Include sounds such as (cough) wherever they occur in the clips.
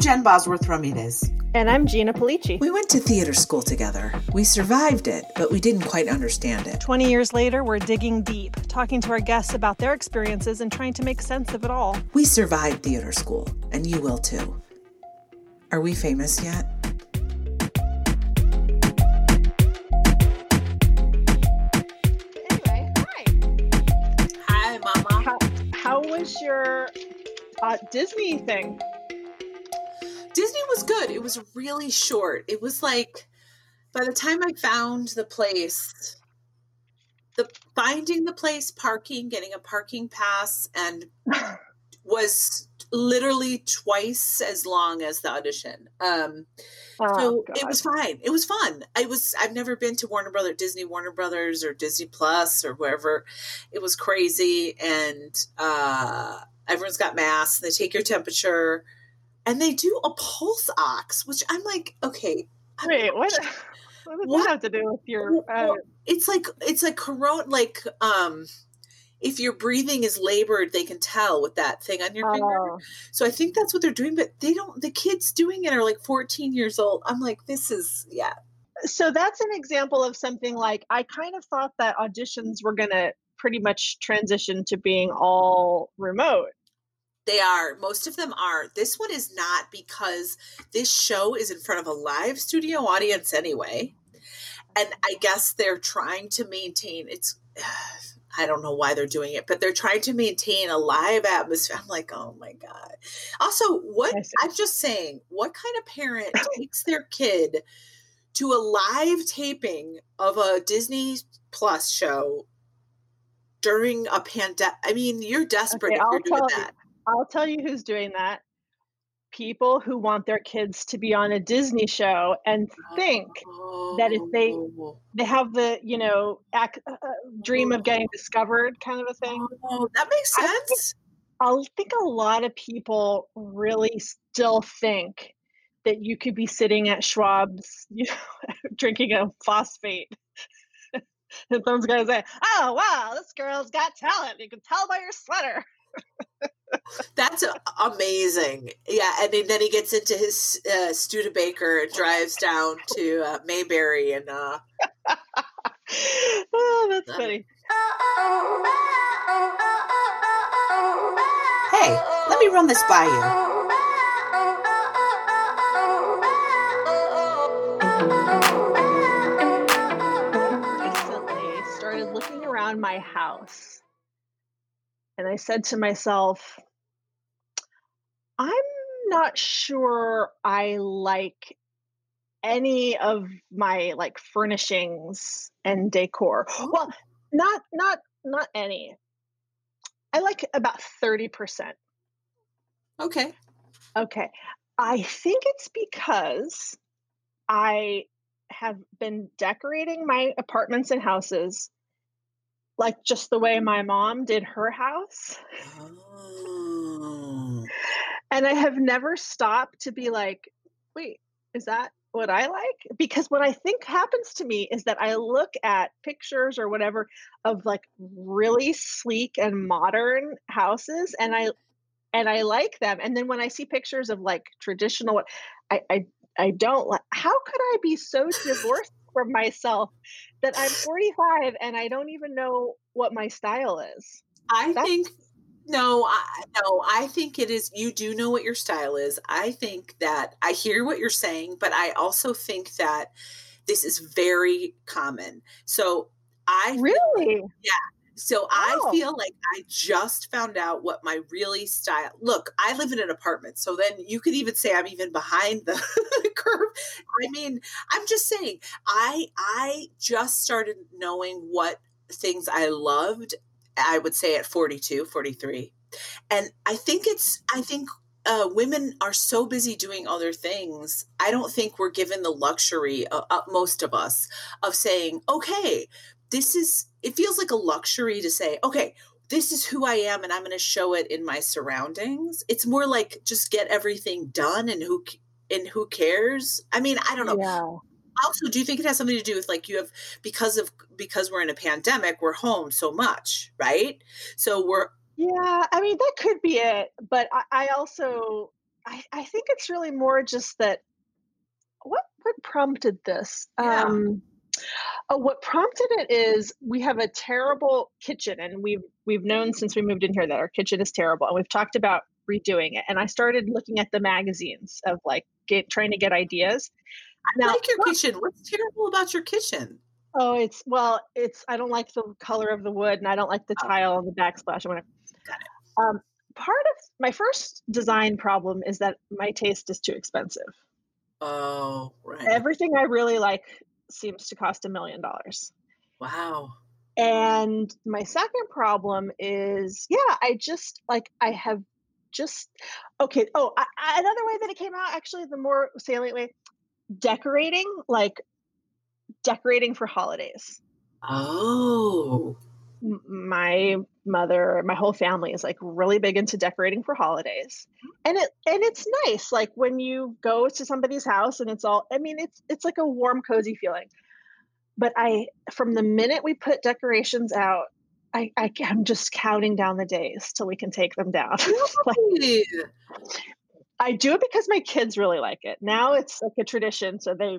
I'm Jen Bosworth Ramirez. And I'm Gina Pulice. We went to theater school together. We survived it, but we didn't quite understand it. 20 years later, we're digging deep, talking to our guests about their experiences and trying to make sense of it all. We survived theater school, and you will too. Are we famous yet? Anyway, hi. Hi, Mama. How, how was your uh, Disney thing? Was good. It was really short. It was like by the time I found the place, the finding the place, parking, getting a parking pass, and (laughs) was literally twice as long as the audition. Um, Oh, so God. it was fine. It was fun. I was I've never been to Warner Brother Disney Warner Brothers or Disney Plus or wherever. It was crazy and uh everyone's got masks, they take your temperature and they do a pulse ox, which I'm like, okay. Wait, what? (laughs) What does What? that have to do with your? Uh, it's like it's like corona like um if your breathing is labored, they can tell with that thing on your finger. oh, So I think that's what they're doing, but they don't. The kids doing it are like 14 years old. I'm like, this is yeah. so that's an example of something like I kind of thought that auditions were gonna pretty much transition to being all remote. They are. Most of them are. This one is not because this show is in front of a live studio audience anyway. And I guess they're trying to maintain it's (sighs) I don't know why they're doing it, but they're trying to maintain a live atmosphere. I'm like, oh my God. Also, what. I'm just saying, what kind of parent (laughs) takes their kid to a live taping of a Disney Plus show during a pandemic? I mean, you're desperate Okay, if you're doing tell you. that. I'll tell you who's doing that. People who want their kids to be on a Disney show and think that if they- Oh, they have the you know ac- uh, uh, dream of getting discovered kind of a thing. oh, that makes I think- sense. I think a lot of people really still think that you could be sitting at Schwab's, (laughs) you know, drinking a phosphate. (laughs) and someone's gonna say, "Oh wow, this girl's got talent. You can tell by your sweater." (laughs) That's amazing. Yeah, and then- then he gets into his uh, Studebaker and drives down to uh, Mayberry and uh, (laughs) oh, that's Uh, funny. hey, let me run this by you. recently started looking around my house and I said to myself, I'm not sure I like any of my like furnishings and decor. Well, oh. not not not any. I like about 30%. Okay. Okay. I think it's because I have been decorating my apartments and houses like just the way my mom did her house. Oh. And I have never stopped to be like, wait, is that what I like? Because what I think happens to me is that I look at pictures or whatever of like really sleek and modern houses and I and I like them. And then when I see pictures of like traditional I I, I don't like how could I be so (laughs) divorced from myself that I'm 45 and I don't even know what my style is? I That's- think no, I no, I think it is you do know what your style is. I think that I hear what you're saying, but I also think that this is very common. So I feel like- So I Oh. feel like I just found out what my really style. Look, I live in an apartment, so then you could even say I'm even behind the, the (laughs) curve. I mean, I'm just saying I I just started knowing what things I loved. I would say at 42, 43. And I think it's I think uh, women are so busy doing other things. I don't think we're given the luxury, uh, uh, most of us, of saying, okay, this is it feels like a luxury to say okay this is who i am and i'm going to show it in my surroundings it's more like just get everything done and who and who cares i mean i don't know Yeah. also do you think it has something to do with like you have because of because we're in a pandemic we're home so much right so we're Yeah, I mean that could be it, but I, I also I, I think it's really more just that what what prompted this? Yeah. Um oh, what prompted it is we have a terrible kitchen and we've we've known since we moved in here that our kitchen is terrible and we've talked about redoing it. And I started looking at the magazines of like get trying to get ideas. I like your kitchen. What's terrible about your kitchen? Oh, it's well, it's I don't like the color of the wood and I don't like the Oh. tile and the backsplash and whatever. Got Um, part of my first design problem is that my taste is too expensive. Oh, right. Everything I really like seems to cost a million dollars. wow. And my second problem is, yeah, I just like I have just okay. Oh, I, I- another way that it came out, actually, the more salient way, decorating, like decorating for holidays. Oh. My mother, my whole family is like really big into decorating for holidays, mm-hmm. and it and it's nice. Like when you go to somebody's house and it's all. I mean, it's it's like a warm, cozy feeling. But I, from the minute we put decorations out, I, I am just counting down the days till we can take them down. (laughs) Like, I do it because my kids really like it. Now it's like a tradition. So they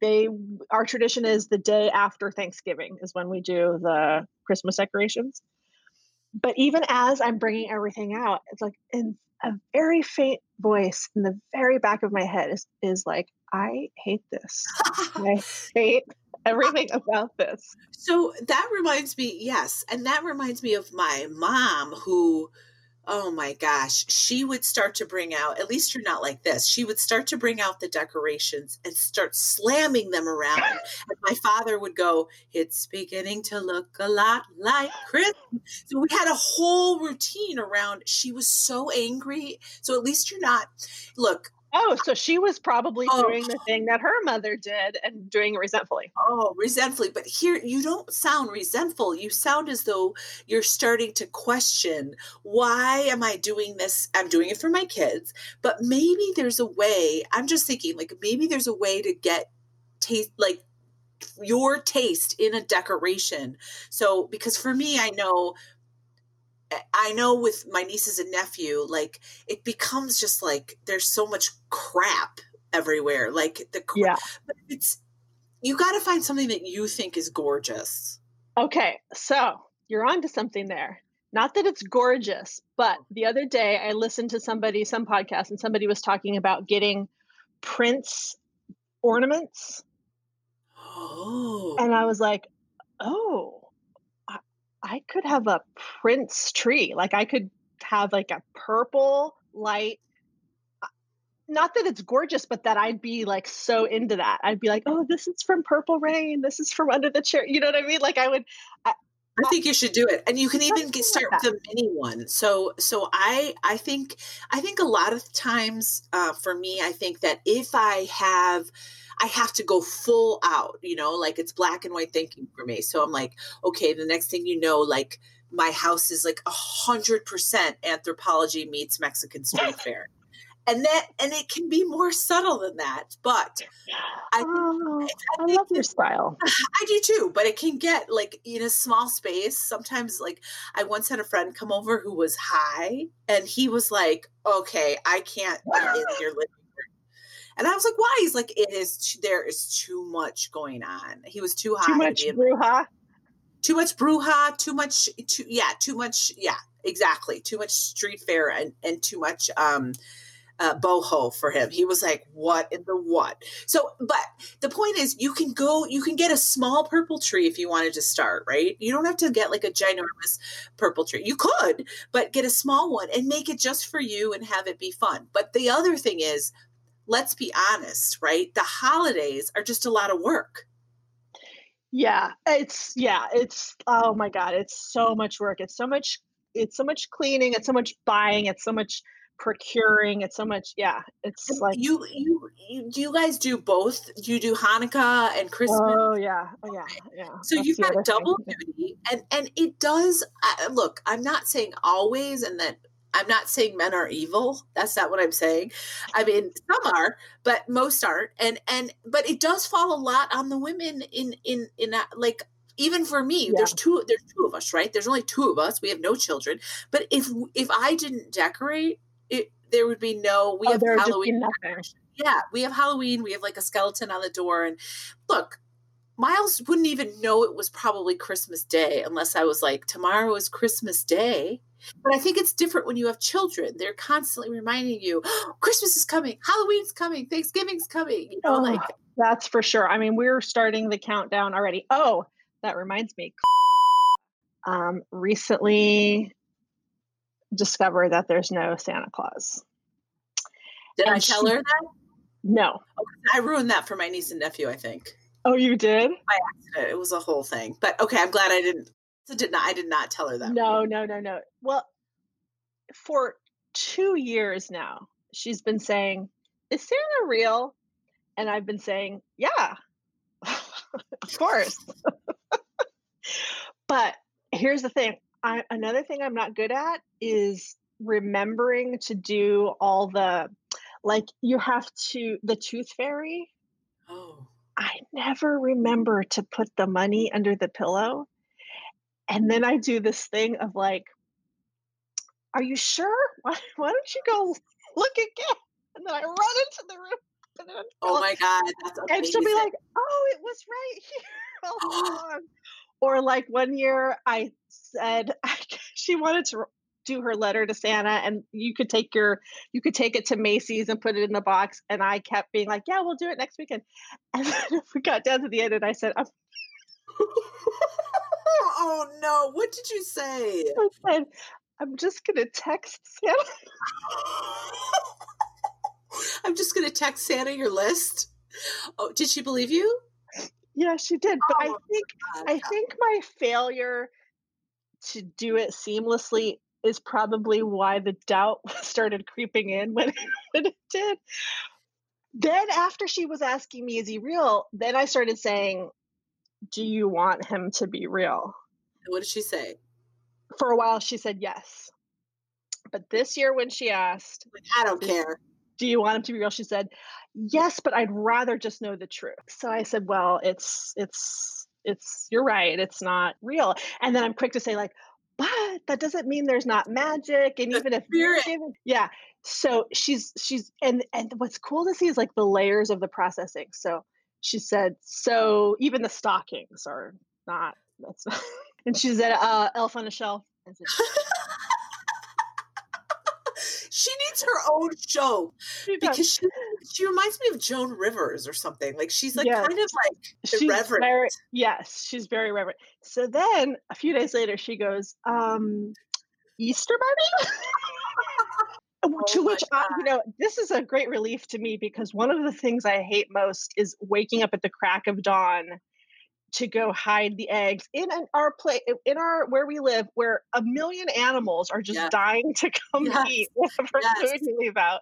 they our tradition is the day after Thanksgiving is when we do the Christmas decorations. But even as I'm bringing everything out, it's like in a very faint voice in the very back of my head is is like I hate this. (laughs) I hate everything about this. So that reminds me, yes, and that reminds me of my mom who oh my gosh, she would start to bring out, at least you're not like this. She would start to bring out the decorations and start slamming them around. and my father would go, It's beginning to look a lot like Christmas. So we had a whole routine around she was so angry. So at least you're not look, Oh, so she was probably Oh. doing the thing that her mother did and doing it resentfully. Oh, resentfully. But here, you don't sound resentful. You sound as though you're starting to question why am I doing this? I'm doing it for my kids, but maybe there's a way. I'm just thinking, like, maybe there's a way to get taste, like, your taste in a decoration. So, because for me, I know. I know with my nieces and nephew, like it becomes just like there's so much crap everywhere. Like the cra- Yeah. but it's you got to find something that you think is gorgeous. Okay, so you're onto something there. Not that it's gorgeous, but oh. the other day I listened to somebody, some podcast, and somebody was talking about getting Prince ornaments. (gasps) Oh, And I was like, oh, I, could have a Prince tree. Like I could have like a purple light. uh, Not that it's gorgeous, but that I'd be like so into that. I'd be like, oh, this is from Purple Rain. This is from Under the Chair. You know what I mean? Like I would, think you should do it, and you can even get, start with a mini one. So, so I, I think, I think a lot of times uh, for me, I think that if I have, I have to go full out. You know, like it's black and white thinking for me. So I'm like, okay, the next thing you know, like my house is like a hundred percent Anthropologie meets Mexican street fair. And that, and it can be more subtle than that, but I think- oh, I I love your style. (laughs) I do too, but it can get like in a small space. Sometimes, like I once had a friend come over who was high, and he was like, "Okay, I can't be in your living room." And I was like, "Why?" He's like, "It is there is too much going on." He was too high, Too much bruja. too much brouhaha, too much, too yeah, too much, yeah, exactly, too much street fair and and too much um uh, boho for him. He was like, "What in the what?" So, but the point is, you can go, you can get a small purple tree if you wanted to start, right? You don't have to get like a ginormous purple tree. You could, but get a small one and make it just for you and have it be fun. But the other thing is, let's be honest, right? The holidays are just a lot of work. Yeah, it's yeah, it's oh my god, it's so much work. It's so much it's so much cleaning, it's so much buying, it's so much procuring, it's so much yeah, it's like you, you, you, do you guys do both? Do you do Hanukkah and Christmas? oh yeah, oh yeah, yeah. so that's you've got thing. double duty, and and it does. Uh, look, I'm not saying always, and that I'm not saying men are evil. That's not what I'm saying. I mean, some are, but most aren't. And and but it does fall a lot on the women in in in that like even for me Yeah. there's two there's two of us right there's only two of us we have no children but if if i didn't decorate it there would be no. We Oh, have there would just be Halloween. Yeah, we have Halloween. We have like a skeleton on the door, and look, Miles wouldn't even know it was probably Christmas Day unless I was like, tomorrow is Christmas Day. But I think it's different when you have children. They're constantly reminding you, oh, Christmas is coming, Halloween's coming, Thanksgiving's coming. You know, Oh, like That's for sure. I mean, we're starting the countdown already. Oh, that reminds me. (laughs) Um, recently discovered that there's no Santa Claus. did I tell she- her that? No. I ruined that for my niece and nephew, I think. Oh, you did? By accident. It was a whole thing. But okay, I'm glad I didn't I did not I did not tell her that. No, no, no, no. Well, for two years now, she's been saying, Is Santa real? And I've been saying, Yeah, (laughs) of course. (laughs) but here's the thing I, another thing I'm not good at is remembering to do all the, like, you have to, the tooth fairy. Oh. I never remember to put the money under the pillow. And then I do this thing of like, are you sure? (laughs) Why, why don't you go look again? And then I run into the room. And, then Oh my god, that's amazing. and she'll be like, oh, it was right (laughs) here oh, (gasps) all along. Or like one year I said (laughs) she wanted to do her letter to Santa and you could take your you could take it to Macy's and put it in the box and I kept being like, yeah, we'll do it next weekend. (laughs) And then we got down to the end and I said, (laughs) oh no, what did you say? I said, I'm just gonna text Santa. I'm just gonna text Santa your list. Oh, did she believe you? Yeah, she did. But I Oh, think I think my failure to do it seamlessly is probably why the doubt (laughs) started creeping in when, (laughs) when it did. Then after she was asking me, is he real? Then I started saying, do you want him to be real? What did she say? For a while, she said yes. But this year, when she asked, I don't care. do you want him to be real? She said, yes, but I'd rather just know the truth. So I said, well, it's, it's, it's, you're right. It's not real. And then I'm quick to say, like, but that doesn't mean there's not magic. And The even if spirit. yeah. So she's, she's, and, and what's cool to see is like the layers of the processing. So she said, so even the stockings are not, that's not, (laughs) and she said, uh, elf on a shelf. (laughs) Needs her own show "She because she she reminds me of Joan Rivers or something. Like she's like Yes. kind of like she's irreverent. very yes she's very reverent so then a few days later she goes um easter bunny (laughs) to Oh my which I, you know this is a great relief to me because one of the things i hate most is waking up at the crack of dawn to go hide the eggs in an, our place in our where we live where a million animals are just Yes. dying to (laughs) come Yes. eat whatever Yes. food you leave out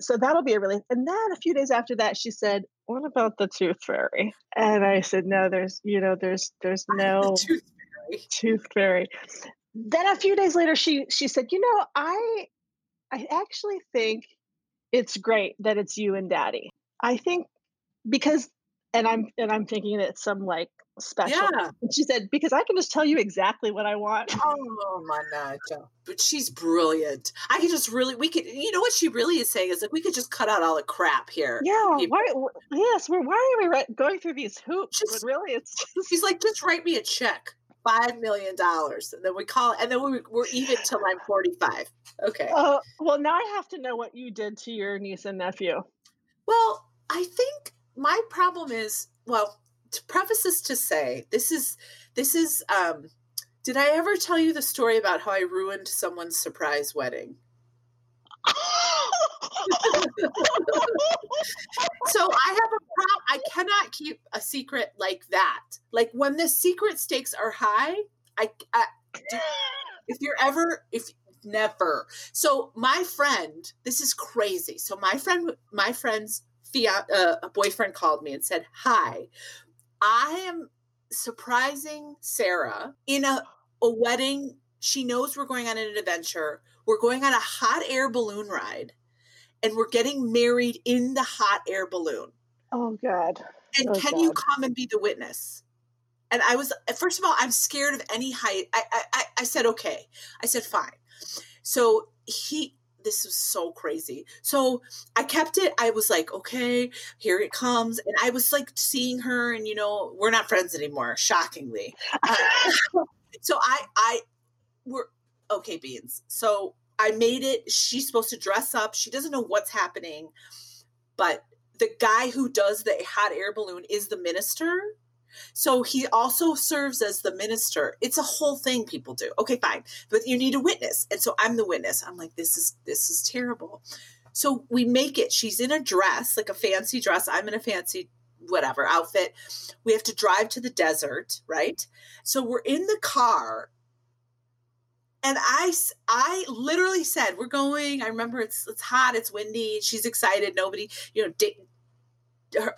so that'll be a relief and then a few days after that she said what about the tooth fairy and i said no there's you know there's there's (laughs) no The tooth fairy. tooth fairy then a few days later she she said you know i i actually think it's great that it's you and daddy i think because and i'm and i'm thinking it's some like special Yeah. and she said because i can just tell you exactly what i want (laughs) Oh my nacho. But she's brilliant. I could just really we could you know what she really is saying is like we could just cut out all the crap here. yeah people. why yes we're, why are we going through these hoops Just- really it's just She's like, just write me a check. Five million dollars. And then we call it and then we, we're even till I'm 45. Okay. uh, well now i have to know what you did to your niece and nephew Well, I think my problem is well, to preface this to say, this is this is um did I ever tell you the story about how I ruined someone's surprise wedding? (laughs) So I have a problem. I cannot keep a secret like that. Like when the secret stakes are high, I, I if you're ever if never. So my friend, this is crazy. So my friend, my friend's uh, a boyfriend called me and said, "Hi, I am surprising Sarah in a a wedding. She knows we're going on an adventure. We're going on a hot air balloon ride." And we're getting married in the hot air balloon. oh god And Oh, can you come and be the witness? And I was, first of all, I'm scared of any height. I, I, I- I said, okay. I said, fine. So he, this was so crazy. So I kept it. I was like, okay, here it comes. And I was like seeing her, and you know, we're not friends anymore, shockingly. Uh, (laughs) so I, I, we're okay, beans. So I made it. She's supposed to dress up. She doesn't know what's happening, but the guy who does the hot air balloon is the minister. So he also serves as the minister. It's a whole thing people do. Okay, fine. But you need a witness. And so I'm the witness. I'm like, this is this is terrible. So we make it. She's in a dress, like a fancy dress. I'm in a fancy whatever outfit. We have to drive to the desert, right? So we're in the car and I, I literally said, "We're going." I remember it's it's hot, it's windy. She's excited. Nobody, you know,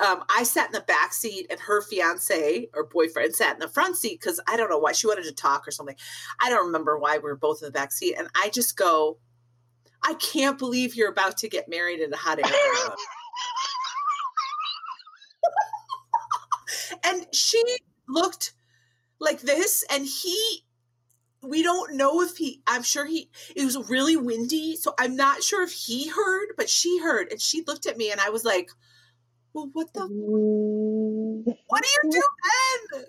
um, I sat in the back seat and her fiance or boyfriend sat in the front seat because I don't know why she wanted to talk or something. I don't remember why we were both in the back seat. And I just go, I can't believe you're about to get married in a hot air balloon. and she looked like this and he we don't know if he i'm sure he it was really windy so i'm not sure if he heard but she heard and she looked at me and i was like well, what the? Mm. What do you do then?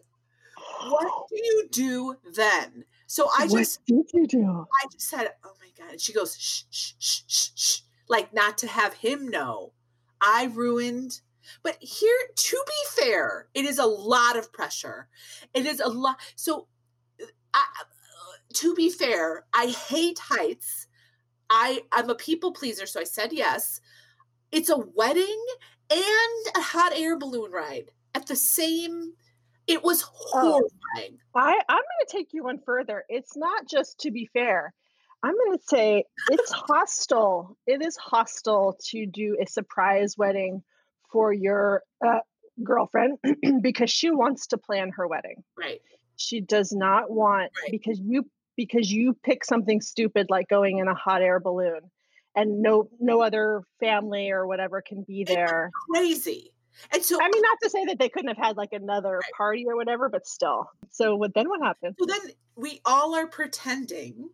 What do you do then? So I just, what did you do? I just said, "Oh my god!" And she goes, "Shh, shh, shh, shh, shh," like not to have him know. I ruined. But here, to be fair, it is a lot of pressure. It is a lot. So, uh, I, uh, to be fair, I hate heights. I I'm a people pleaser, so I said yes. It's a wedding and a hot air balloon ride at the same it was oh, horrifying. Oh, I, I'm going to take you one further. It's not just to be fair. I'm going to say it's hostile. It is hostile to do a surprise wedding for your uh, girlfriend (clears throat) because she wants to plan her wedding. Right. She does not want right. because you because you pick something stupid like going in a hot air balloon and no no other family or whatever can be there. crazy. And so I mean not to say that they couldn't have had like another right. party or whatever, but still. So what then what happened? So then we all are pretending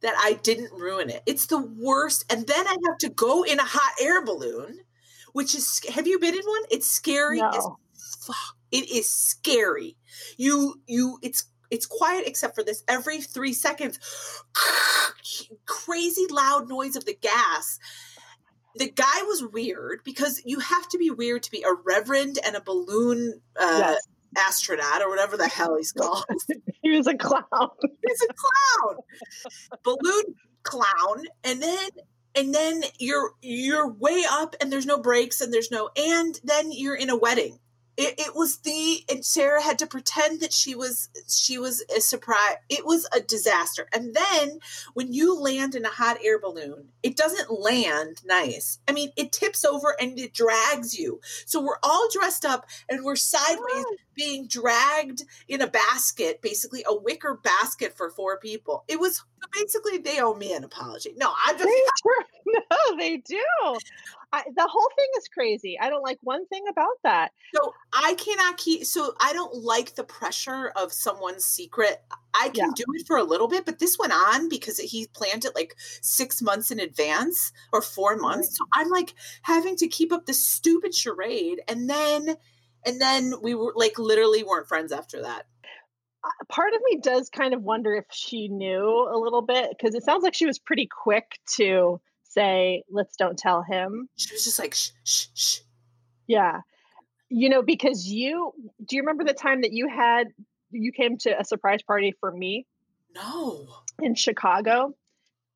that I didn't ruin it. It's the worst. And then I have to go in a hot air balloon, which is have you been in one? It's scary no. fuck. It is scary. You you it's it's quiet except for this every three seconds (sighs) crazy loud noise of the gas the guy was weird because you have to be weird to be a reverend and a balloon uh, yes. astronaut or whatever the hell he's (laughs) called. he was a clown. he's a clown, balloon clown, and then and then you're you're way up and there's no brakes and there's no and then you're in a wedding it, it was the and sarah had to pretend that she was she was a surprise it was a disaster. And then when you land in a hot air balloon it doesn't land nice. I mean it tips over and it drags you. So we're all dressed up and we're sideways being dragged in a basket basically a wicker basket for four people. It was basically they owe me an apology. No i'm just (laughs) no they do I, the whole thing is crazy. I don't like one thing about that. So I cannot keep. So I don't like the pressure of someone's secret. I can yeah. do it for a little bit, but this went on because he planned it like six months in advance or four months. Right. So I'm like having to keep up this stupid charade, and then, and then we were like literally weren't friends after that uh, part of me does kind of wonder if she knew a little bit because it sounds like she was pretty quick to say, let's don't tell him. She was just like, shh, shh, shh. Yeah. You know, because you, do you remember the time that you had, you came to a surprise party for me? No. In Chicago.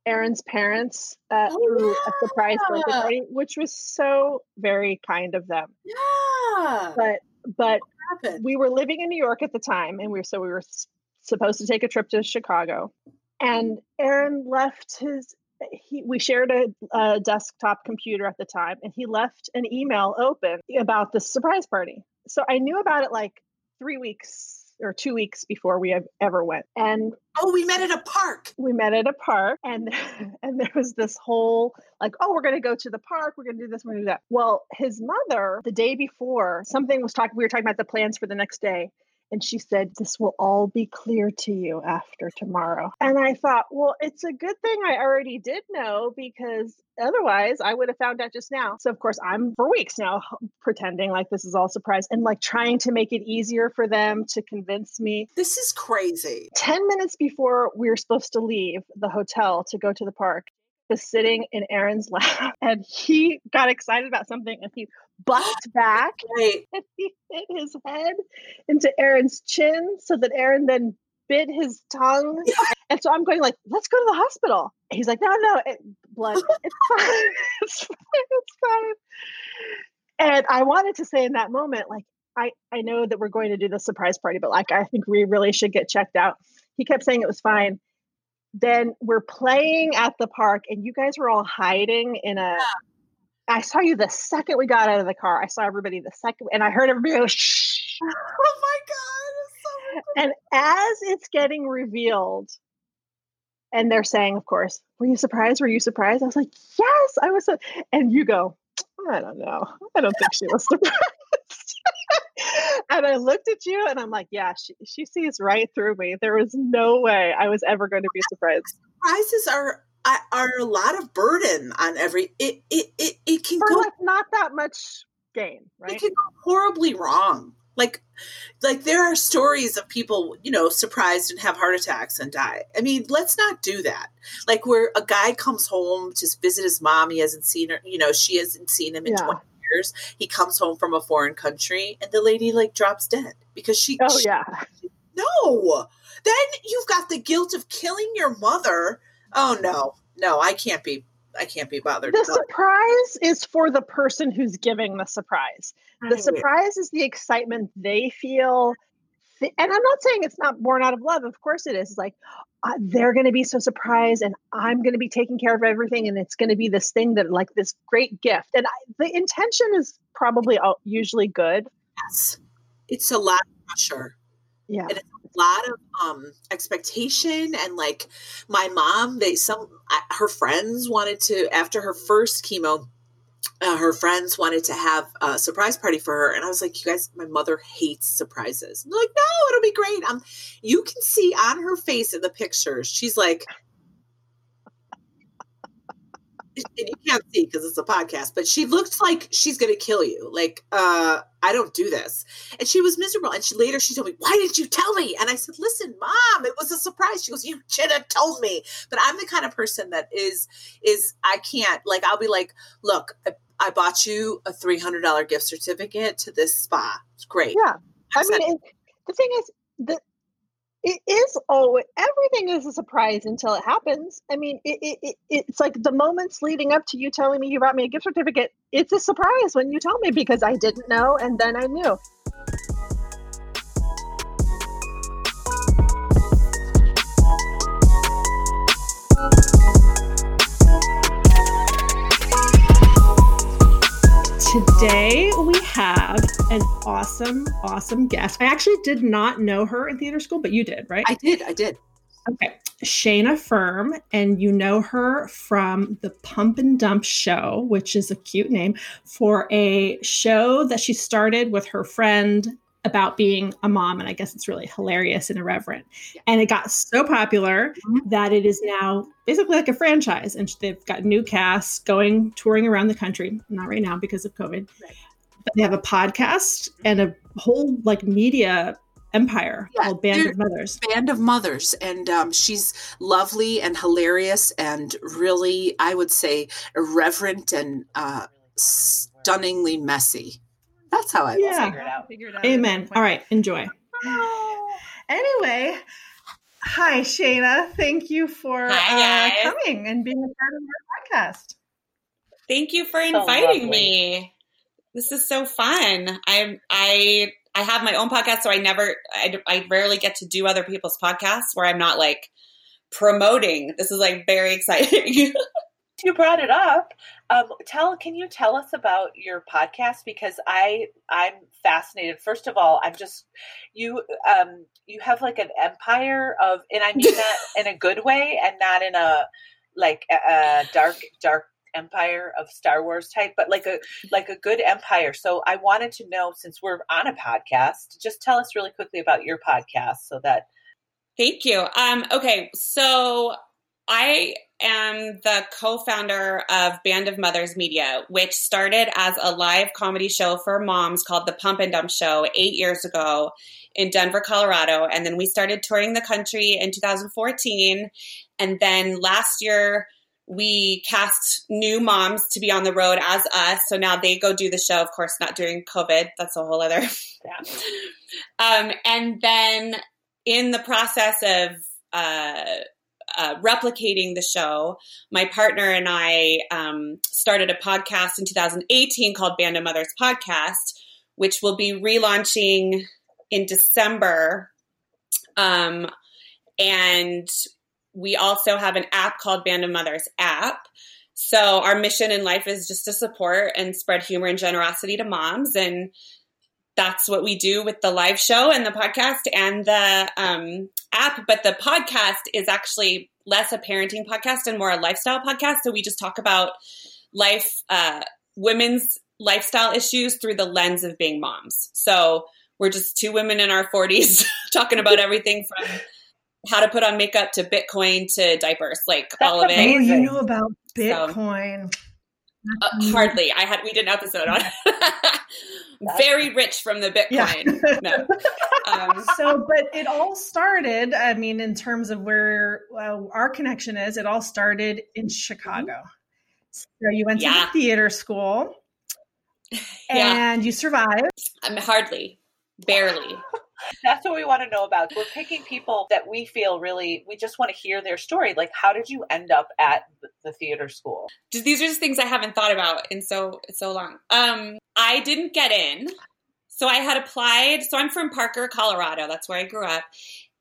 Aaron's parents uh, oh, threw yeah. a surprise birthday party, which was so very kind of them. Yeah. But, but we were living in New York at the time, and we were so we were supposed to take a trip to Chicago, and Aaron left his he, we shared a, a, desktop computer at the time, and he left an email open about the surprise party. So I knew about it like three weeks or two weeks before we ever went. And oh, we met at a park. We met at a park, and (laughs) and there was this whole like, oh, we're going to go to the park. We're going to do this. We're going to do that. Well, his mother, the day before, something was talking. We were talking about the plans for the next day, And she said, This will all be clear to you after tomorrow. And I thought, Well, it's a good thing I already did know because otherwise I would have found out just now. So, of course, I'm for weeks now pretending like this is all surprise and like trying to make it easier for them to convince me. This is crazy. 10 minutes before we were supposed to leave the hotel to go to the park, was sitting in Aaron's (laughs) lap and he got excited about something and he bucked back (gasps) Right. (laughs) and he hit his head into Aaron's chin so that Aaron then bit his tongue. (laughs) And so I'm going like, let's go to the hospital. He's like, no, no, it, blood. It's fine. It's fine. It's fine. And I wanted to say in that moment, like, I, I know that we're going to do the surprise party, but like, I think we really should get checked out. He kept saying it was fine. Then we're playing at the park, and you guys were all hiding in a. I saw you the second we got out of the car. I saw everybody the second, and I heard everybody go shh. (laughs) Oh my god. so (laughs) And as it's getting revealed, and they're saying, of course, were you surprised? Were you surprised? I was like, yes, I was. su-" And you go, I don't know. I don't think she was surprised. And I looked at you and I'm like, yeah, she, she sees right through me. There was no way I was ever going to be surprised. Surprises are are- a lot of burden on every it it it, it can For go like not that much gain, it can go horribly wrong. Like like there are stories of people, you know, surprised and have heart attacks and die. I mean, let's not do that. Like where a guy comes home to visit his mom, he hasn't seen her, you know, she hasn't seen him in Yeah. 20 years. He comes home from a foreign country and the lady like drops dead because she Oh, she- yeah. No. Then you've got the guilt of killing your mother. Oh no. No, I can't be I can't be bothered. The surprise is for the person who's giving the surprise. The surprise is the excitement they feel. Th- And I'm not saying it's not born out of love. Of course it is. It's like uh, they're going to be so surprised, and I'm going to be taking care of everything, and it's going to be this thing that, like, this great gift. And I, the intention is probably al- usually good. Yes. It's a lot of pressure. Yeah. And it's a lot of um expectation and like my mom they some her friends wanted to after her first chemo uh, her friends wanted to have a surprise party for her and i was like you guys my mother hates surprises. Like no it'll be great. Um you can see on her face in the pictures she's like and you can't see because it's a podcast but she looked like she's gonna kill you. Like uh i don't do this. And she was miserable and she later she told me why didn't you tell me? And i said listen mom it was a surprise. She goes you should have told me. But i'm the kind of person that is is i can't like i'll be like look i, bought you a $300 gift certificate to this spa it's great Yeah. I mean, it, the thing is that it is always everything is a surprise until it happens. I mean, it, it, it it's like the moments leading up to you telling me you brought me a gift certificate. It's a surprise when you tell me because I didn't know and then I knew. Today we have an awesome, awesome guest. I actually did not know her in theater school, but you did, right? i did i did okay. Shayna Ferm, and you know her from the Pump and Dump Show, which is a cute name for a show that she started with her friend about being a mom. And I guess it's really hilarious and irreverent. Yeah. And it got so popular Mhm. that it is now basically like a franchise. And they've got new casts going touring around the country. Not right now because of COVID. Right. But they have a podcast and a whole like media empire Yeah, called Band of Mothers. band of mothers and um, she's lovely and hilarious and really i would say irreverent and uh, stunningly messy that's how i Yeah. Figure it out. Amen. All right, enjoy. (laughs) Anyway, hi Shayna. Thank you for Hi, uh, coming and being a part of our podcast. Thank you for inviting lovely. me. This is so fun. I I I have my own podcast, so I never I, I rarely get to do other people's podcasts where I'm not like promoting. This is like very (laughs) exciting. you brought it up um, tell can you tell us about your podcast because i i'm fascinated first of all i'm just you um you have like an empire of and i mean (laughs) that in a good way and not in a like a, dark dark empire of Star Wars type, but like a like a good empire. So I wanted to know since we're on a podcast, just tell us really quickly about your podcast so that Thank you. Um, okay, so I am the co founder of Band of Mothers Media, which started as a live comedy show for moms called The Pump and Dump Show eight years ago in Denver, Colorado. And then we started touring the country in 2014. And then last year, we cast new moms to be on the road as us. So now they go do the show, of course, not during COVID. That's a whole other. (laughs) Yeah. um, and then in the process of uh, uh, replicating the show, my partner and I um, started a podcast in 2018 called Band of Mothers Podcast, which will be relaunching in December. Um, and we also have an app called Band of Mothers app. So our mission in life is just to support and spread humor and generosity to moms and that's what we do with the live show and the podcast and the um, app. But the podcast is actually less a parenting podcast and more a lifestyle podcast. So we just talk about life, uh, women's lifestyle issues through the lens of being moms. So we're just two women in our 40s (laughs) talking about everything from how to put on makeup to Bitcoin to diapers, like That's all of it. amazing. Oh, you know about Bitcoin. Uh, hardly. I had we did an episode on. (laughs) Very rich from the Bitcoin. Yeah. (laughs) no. Um, so, but it all started, I mean, in terms of where uh, our connection is, it all started in Chicago. So you went Yeah. to the theater school (laughs) Yeah. and you survived. I'm hardly, barely. That's what we want to know about. We're picking people that we feel really, we just want to hear their story. Like, how did you end up at the- the theater school? These are just things I haven't thought about in so so long. Um, I didn't get in, so I had applied. So I'm from Parker, Colorado. That's where I grew up,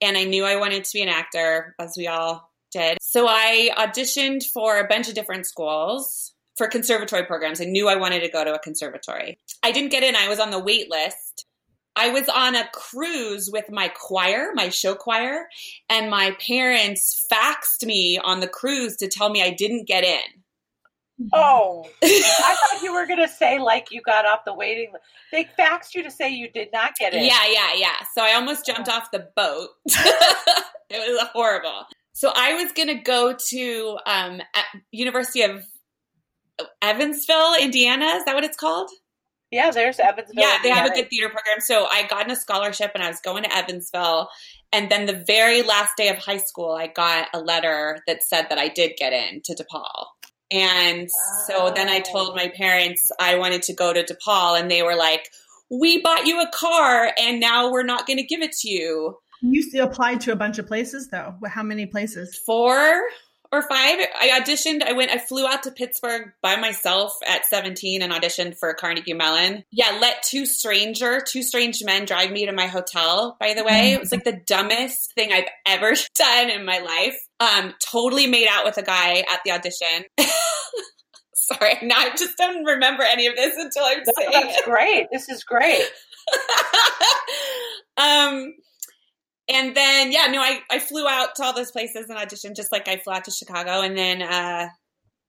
and I knew I wanted to be an actor, as we all did. So I auditioned for a bunch of different schools for conservatory programs. I knew I wanted to go to a conservatory. I didn't get in. I was on the wait list. I was on a cruise with my choir, my show choir, and my parents faxed me on the cruise to tell me I didn't get in. Oh, I (laughs) thought you were going to say, like, you got off the waiting list. They faxed you to say you did not get in. Yeah, yeah, yeah. So I almost jumped off the boat. (laughs) it was horrible. So I was going to go to um, at University of Evansville, Indiana. Is that what it's called? Yeah, there's Evansville. yeah, they have a good theater program. So I got in a scholarship and I was going to Evansville. And then the very last day of high school, I got a letter that said that I did get in to DePaul. And so then I told my parents I wanted to go to DePaul, and they were like, We bought you a car, and now we're not going to give it to you. You still applied to a bunch of places, though. How many places? Four or five. I auditioned. I went, I flew out to Pittsburgh by myself at 17 and auditioned for Carnegie Mellon. Yeah, let two stranger, two strange men drive me to my hotel, by the way. It was like the dumbest thing I've ever (laughs) done in my life. Um, totally made out with a guy at the audition. (laughs) Sorry, now I just don't remember any of this until I'm saying it. That's great. This is great. (laughs) um and then yeah no I, I flew out to all those places and auditioned just like i flew out to chicago and then uh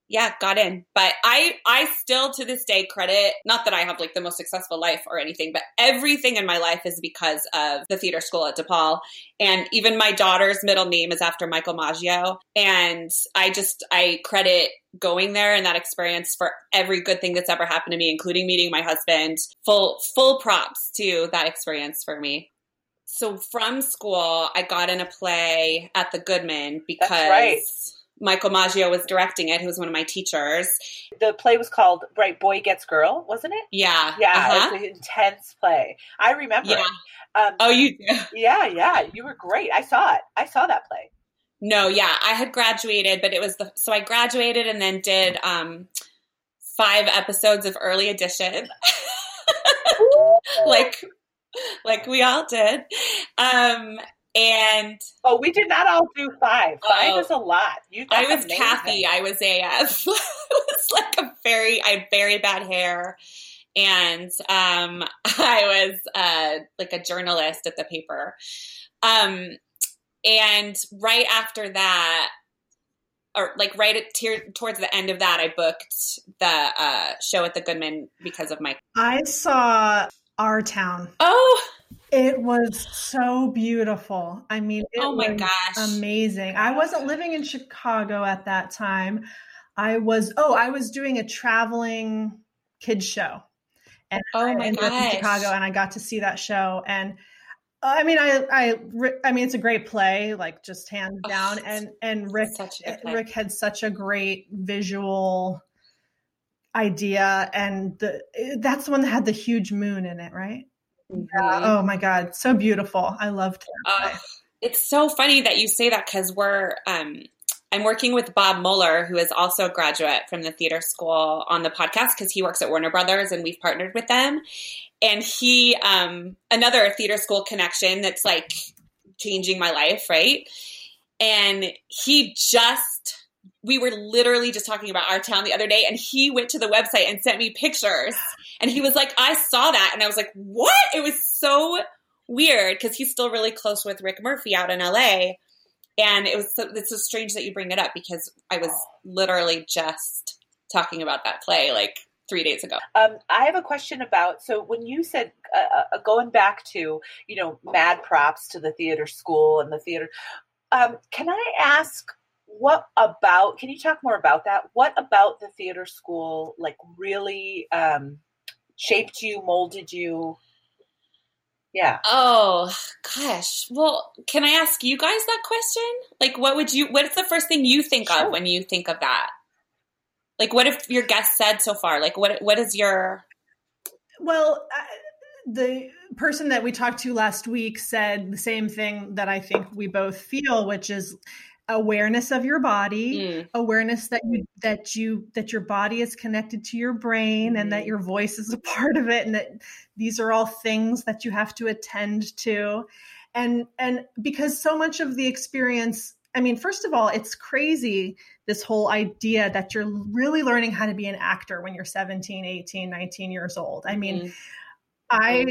yeah got in. But i i still to this day credit not that i have like the most successful life or anything but everything in my life is because of the theater school at depaul. And even my daughter's middle name is after michael maggio. And i just i credit going there and that experience for every good thing that's ever happened to me including meeting my husband. Full full props to that experience for me so from school i got in a play at the goodman because right. michael maggio was directing it who was one of my teachers The play was called Bright Boy Gets Girl, wasn't it? yeah Yeah, uh-huh. it was an intense play. I remember. yeah. Um, oh you do (laughs) yeah, yeah. You were great. I saw it. I saw that play. No, yeah, I had graduated, but it was the so I graduated and then did um five episodes of early edition. (laughs) like (laughs) like we all did. Um and Oh, we did not all do five. Five Oh. is a lot. You. I was amazing. Kathy. I was AF. (laughs) it was like a very I had very bad hair. And um (laughs) I was uh like a journalist at the paper. Um and right after that or like right at tier, towards the end of that, I booked the uh, show at the Goodman because of my. I saw Our Town. Oh, it was so beautiful. I mean, oh my gosh, amazing. I wasn't living in Chicago at that time. I was oh, I was doing a traveling kids show, and oh my I ended up in Chicago, and I got to see that show. And I mean, I, I, I mean, it's a great play, like just hands oh, down. And and Rick, eh, Rick had such a great visual idea, and the, that's the one that had the huge moon in it, right? Mm-hmm. Yeah. Oh my God, so beautiful. I loved it. Uh, it's so funny that you say that because we're um, I'm working with Bob Mueller, who is also a graduate from the theater school, on the podcast because he works at Warner Brothers and we've partnered with them. And he, um, another theater school connection that's like changing my life, right? And he just we were literally just talking about our town the other day and he went to the website and sent me pictures. And he was like i saw that. And i was like what? It was so weird because he's still really close with rick murphy out in la and it was so, it's so strange that you bring it up because i was literally just talking about that play like three days ago. Um, i have a question about so when you said uh, uh, going back to you know mad props to the theater school and the theater um, can i ask what about can you talk more about that? What about the theater school like really um shaped you molded you? Yeah. Oh gosh. Well can i ask you guys that question? Like what would you what's the first thing you think sure. of when you think of that? Like what if your guest said so far? Like what what is your well the person that we talked to last week said the same thing that i think we both feel which is awareness of your body mm. awareness that you that you that your body is connected to your brain mm. and that mm-hmm. your voice is a part of it and that these are all things that you have to attend to and and because so much of the experience i mean first of all it's crazy this whole idea that you're really learning how to be an actor when you're 17 18 19 years old i mean mm. I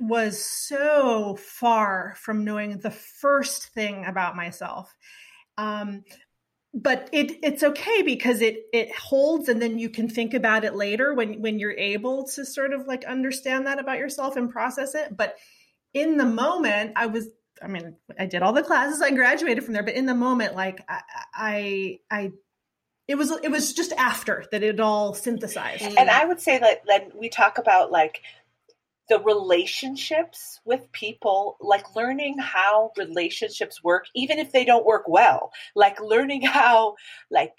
was so far from knowing the first thing about myself. Um, but it it's okay because it it holds and then you can think about it later when when you're able to sort of like understand that about yourself and process it. But in the moment i was i mean i did all the classes. I graduated from there. But in the moment like i i, I it was it was just after that it all synthesized. And i would say that then we talk about like the relationships with people, like learning how relationships work, even if they don't work well, like learning how, like,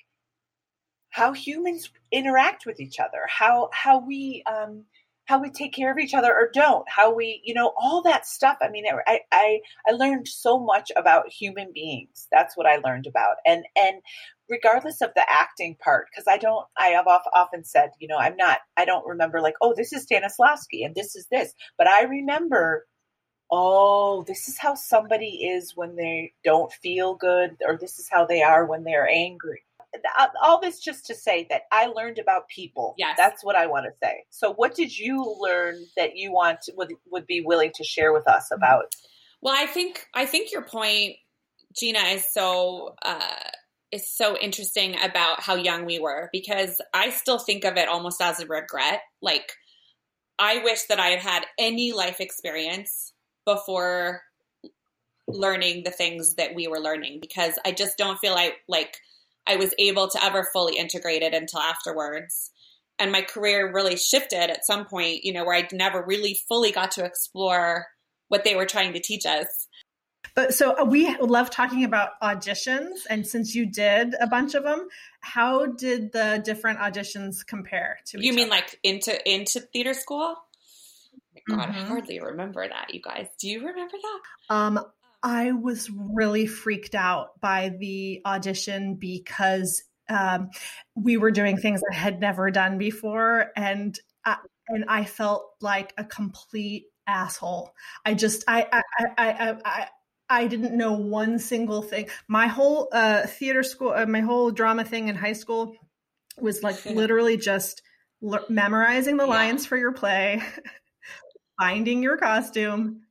how humans interact with each other, how how we um, how we take care of each other or don't, how we, you know, all that stuff. I mean, I, I, I learned so much about human beings. That's what I learned about. And, and regardless of the acting part, because I don't, I have often said, you know, I'm not, I don't remember like, oh, this is Stanislavski and this is this, but I remember oh, this is how somebody is when they don't feel good, or this is how they are when they're angry all this just to say that I learned about people. Yes. That's what I want to say. So what did you learn that you want to, would would be willing to share with us about? Well, I think I think your point Gina is so uh is so interesting about how young we were because I still think of it almost as a regret. Like I wish that I had had any life experience before learning the things that we were learning because I just don't feel like like I was able to ever fully integrate it until afterwards. And my career really shifted at some point, you know, where I never really fully got to explore what they were trying to teach us. But so uh, we love talking about auditions. And since you did a bunch of them, how did the different auditions compare to You mean other? like into into theater school? God, mm-hmm. I hardly remember that, you guys. Do you remember that? Um, I was really freaked out by the audition because um, we were doing things I had never done before, and I, and I felt like a complete asshole. I just I I I I. I didn't know one single thing. My whole uh, theater school, uh, my whole drama thing in high school was like (laughs) literally just l- memorizing the lines for your play, (laughs) finding your costume,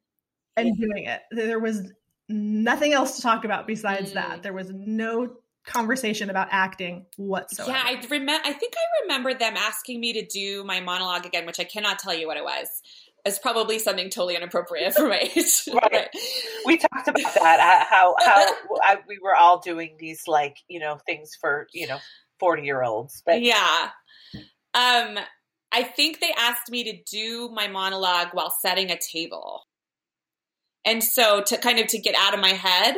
and doing it. There was nothing else to talk about besides mm. that. There was no conversation about acting whatsoever. Yeah, I remember. I think I remember them asking me to do my monologue again, which I cannot tell you what it was. It's probably something totally inappropriate for my age. (laughs) right. We talked about that. How (laughs) how I, we were all doing these like you know things for you know forty year olds. But yeah, um, I think they asked me to do my monologue while setting a table. And so to kind of to get out of my head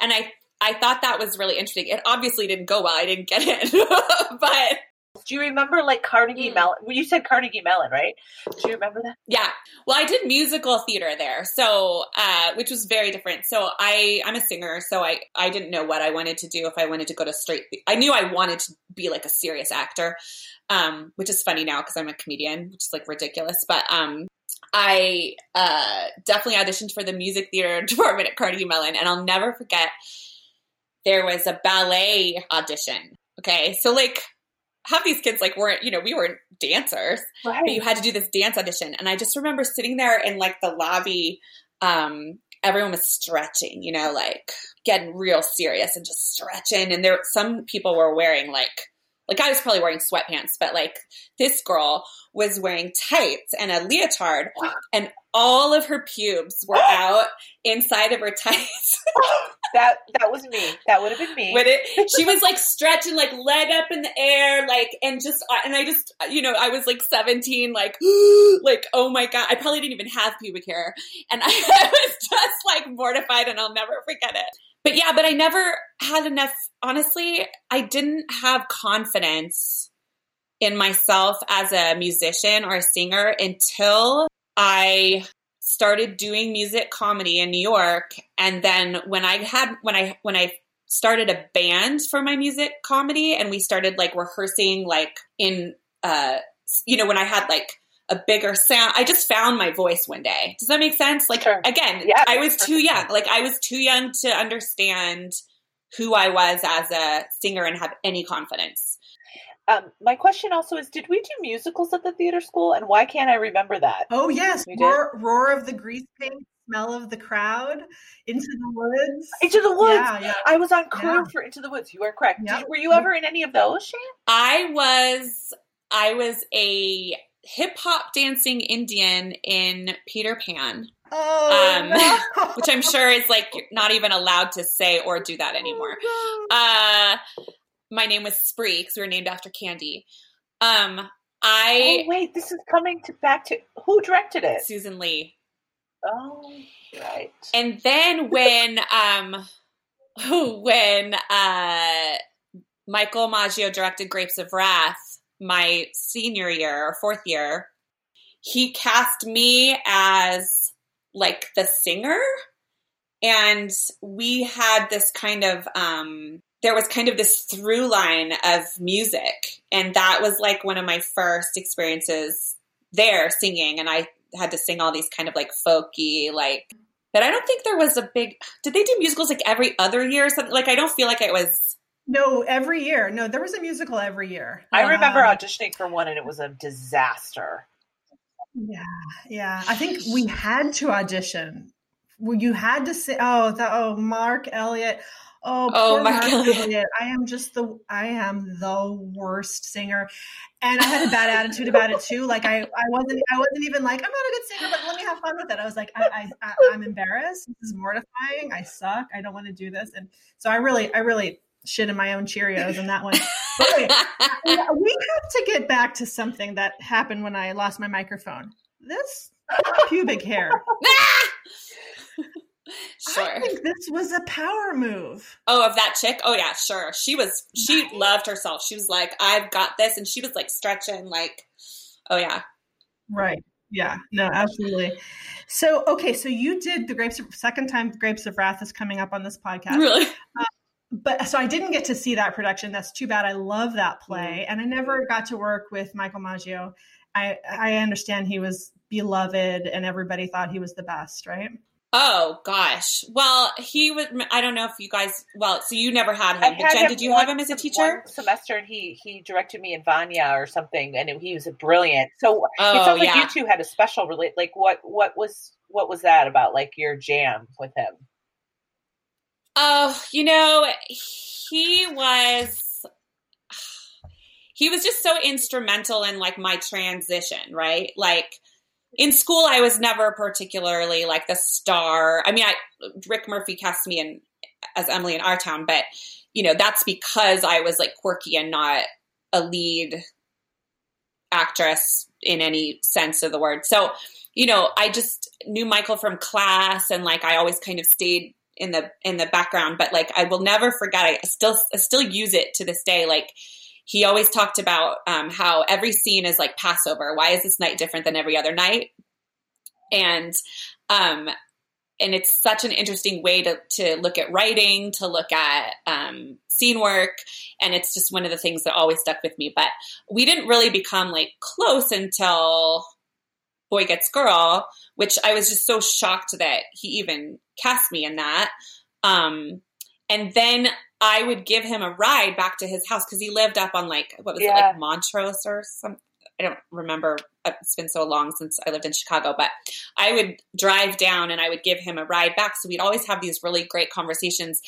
and I I thought that was really interesting. It obviously didn't go well. I didn't get it. (laughs) but do you remember like Carnegie mm. Mellon? Well, you said Carnegie Mellon, right? Do you remember that? Yeah. Well, I did musical theater there, so uh, which was very different. So I I'm a singer, so I I didn't know what I wanted to do if I wanted to go to straight. I knew I wanted to be like a serious actor, um, which is funny now because I'm a comedian, which is like ridiculous. But um, I uh, definitely auditioned for the music theater (laughs) department at Carnegie Mellon, and I'll never forget there was a ballet audition. Okay, so like half these kids like weren't you know we weren't dancers, right. but you had to do this dance audition, and I just remember sitting there in like the lobby. Um, everyone was stretching, you know, like getting real serious and just stretching, and there some people were wearing like like I was probably wearing sweatpants, but like this girl was wearing tights and a leotard, and all of her pubes were (gasps) out inside of her tights. (laughs) that that was me. That would have been me. With it, she was like (laughs) stretching, like leg up in the air, like and just uh, and I just you know I was like seventeen, like (gasps) like oh my god, I probably didn't even have pubic hair, and I, (laughs) I was just like mortified, and I'll never forget it but yeah, but I never had enough. Honestly, I didn't have confidence in myself as a musician or a singer until I started doing music comedy in New York. And then when I had, when I, when I started a band for my music comedy and we started like rehearsing, like in, uh, you know, when I had like a bigger sound. I just found my voice one day. Does that make sense? Like sure. again, yeah, I was too young. Like I was too young to understand who I was as a singer and have any confidence. Um, my question also is: Did we do musicals at the theater school, and why can't I remember that? Oh yes, We roar, roar, of the grease paint, smell of the crowd, into the woods. Into the woods. Yeah, yeah. I was on crew yeah. for Into the Woods. You are correct. Yep. Did, were you ever in any of those, Shane? I was. I was a hip hop dancing Indian in Peter Pan. Oh, um, no. (laughs) which I'm sure is like not even allowed to say or do that anymore. Oh, uh, my name was Spree because we were named after Candy. Um, I oh wait, this is coming to back to who directed it? Susan Lee. Oh, right. And then when um, (laughs) when uh, Michael Maggio directed Grapes of Wrath, my senior year or fourth year, he cast me as like the singer. And we had this kind of, um, there was kind of this through line of music. And that was like one of my first experiences there singing. And I had to sing all these kind of like folky, like, but I don't think there was a big, did they do musicals like every other year or something? Like, I don't feel like it was no, every year. No, there was a musical every year. I remember um, auditioning for one and it was a disaster. Yeah, yeah. I think we had to audition. Well, you had to say, oh, the, oh, Mark Elliott. Oh, oh (laughs) Mark Elliott. I am just the I am the worst singer, and I had a bad attitude about it too. Like I, I wasn't I wasn't even like I'm not a good singer, but let me have fun with it. I was like I, I, I am embarrassed. This is mortifying. I suck. I don't want to do this, and so I really I really shit in my own Cheerios in that one. But wait, (laughs) uh, we have to get back to something that happened when I lost my microphone. This pubic hair. (laughs) (laughs) sure. I think this was a power move. Oh, of that chick? Oh yeah, sure. She was she loved herself. She was like, I've got this and she was like stretching like oh yeah. Right. Yeah, no, absolutely. So, okay, so you did the Grapes of, second time Grapes of Wrath is coming up on this podcast. Really? Uh, but so I didn't get to see that production. That's too bad. I love that play, and I never got to work with Michael Maggio. I I understand he was beloved, and everybody thought he was the best, right? Oh gosh. Well, he was. I don't know if you guys. Well, so you never had him. But Jen, him did you have him as a teacher? semester, and he he directed me in Vanya or something, and he was brilliant. So oh, it sounds like yeah. you two had a special relate. Like what what was what was that about? Like your jam with him? Oh, you know, he was (sighs) he was just so instrumental in like my transition, right? Like in school I was never particularly like the star. I mean, I Rick Murphy cast me in as Emily in Our Town, but you know, that's because I was like quirky and not a lead actress in any sense of the word. So, you know, I just knew Michael from class and like I always kind of stayed in the in the background, but like I will never forget I still I still use it to this day like he always talked about um, how every scene is like Passover. Why is this night different than every other night? And um, and it's such an interesting way to to look at writing, to look at um, scene work, and it's just one of the things that always stuck with me. But we didn't really become like close until Boy Gets Girl, which I was just so shocked that he even cast me in that. Um, and then I would give him a ride back to his house because he lived up on like what was yeah. it like Montrose or something. I don't remember. It's been so long since I lived in Chicago, but I would drive down and I would give him a ride back. So we'd always have these really great conversations.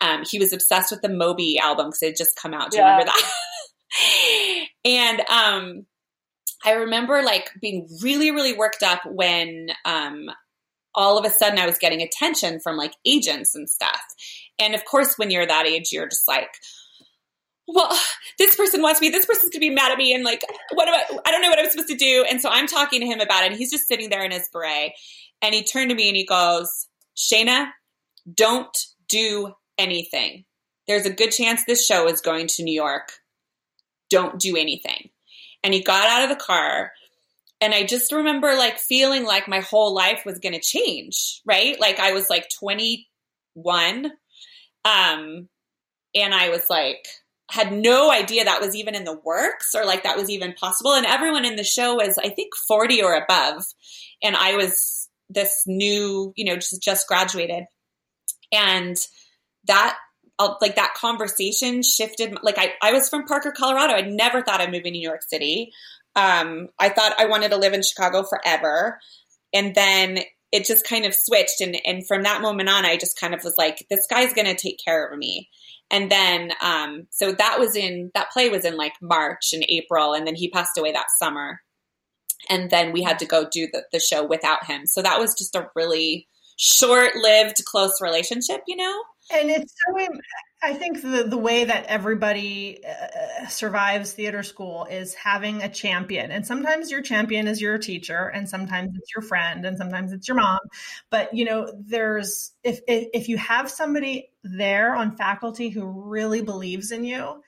Um, he was obsessed with the Moby album because it had just come out. Do you yeah. remember that? (laughs) and um, I remember like being really, really worked up when um, all of a sudden I was getting attention from like agents and stuff. And of course, when you're that age, you're just like, well, this person wants me, this person's gonna be mad at me, and like, what am I? I don't know what I'm supposed to do. And so I'm talking to him about it, and he's just sitting there in his beret. And he turned to me and he goes, Shayna, don't do anything. There's a good chance this show is going to New York. Don't do anything. And he got out of the car and I just remember like feeling like my whole life was to change, right? Like I was like 21 um and I was like had no idea that was even in the works or like that was even possible and everyone in the show was I think 40 or above and I was this new, you know, just just graduated. And that uh, like that conversation shifted like I, I was from parker colorado i never thought i'd move in new york city um, I thought I wanted to live in Chicago forever. And then it just kind of switched. And, and from that moment on, I just kind of was like, this guy's going to take care of me. And then, um, so that was in, that play was in like March and April. And then he passed away that summer. And then we had to go do the, the show without him. So that was just a really short lived, close relationship, you know? And it's so, I think the, the way that everybody uh, survives theater school is having a champion. And sometimes your champion is your teacher, and sometimes it's your friend, and sometimes it's your mom. But, you know, there's, if, if, if you have somebody there on faculty who really believes in you,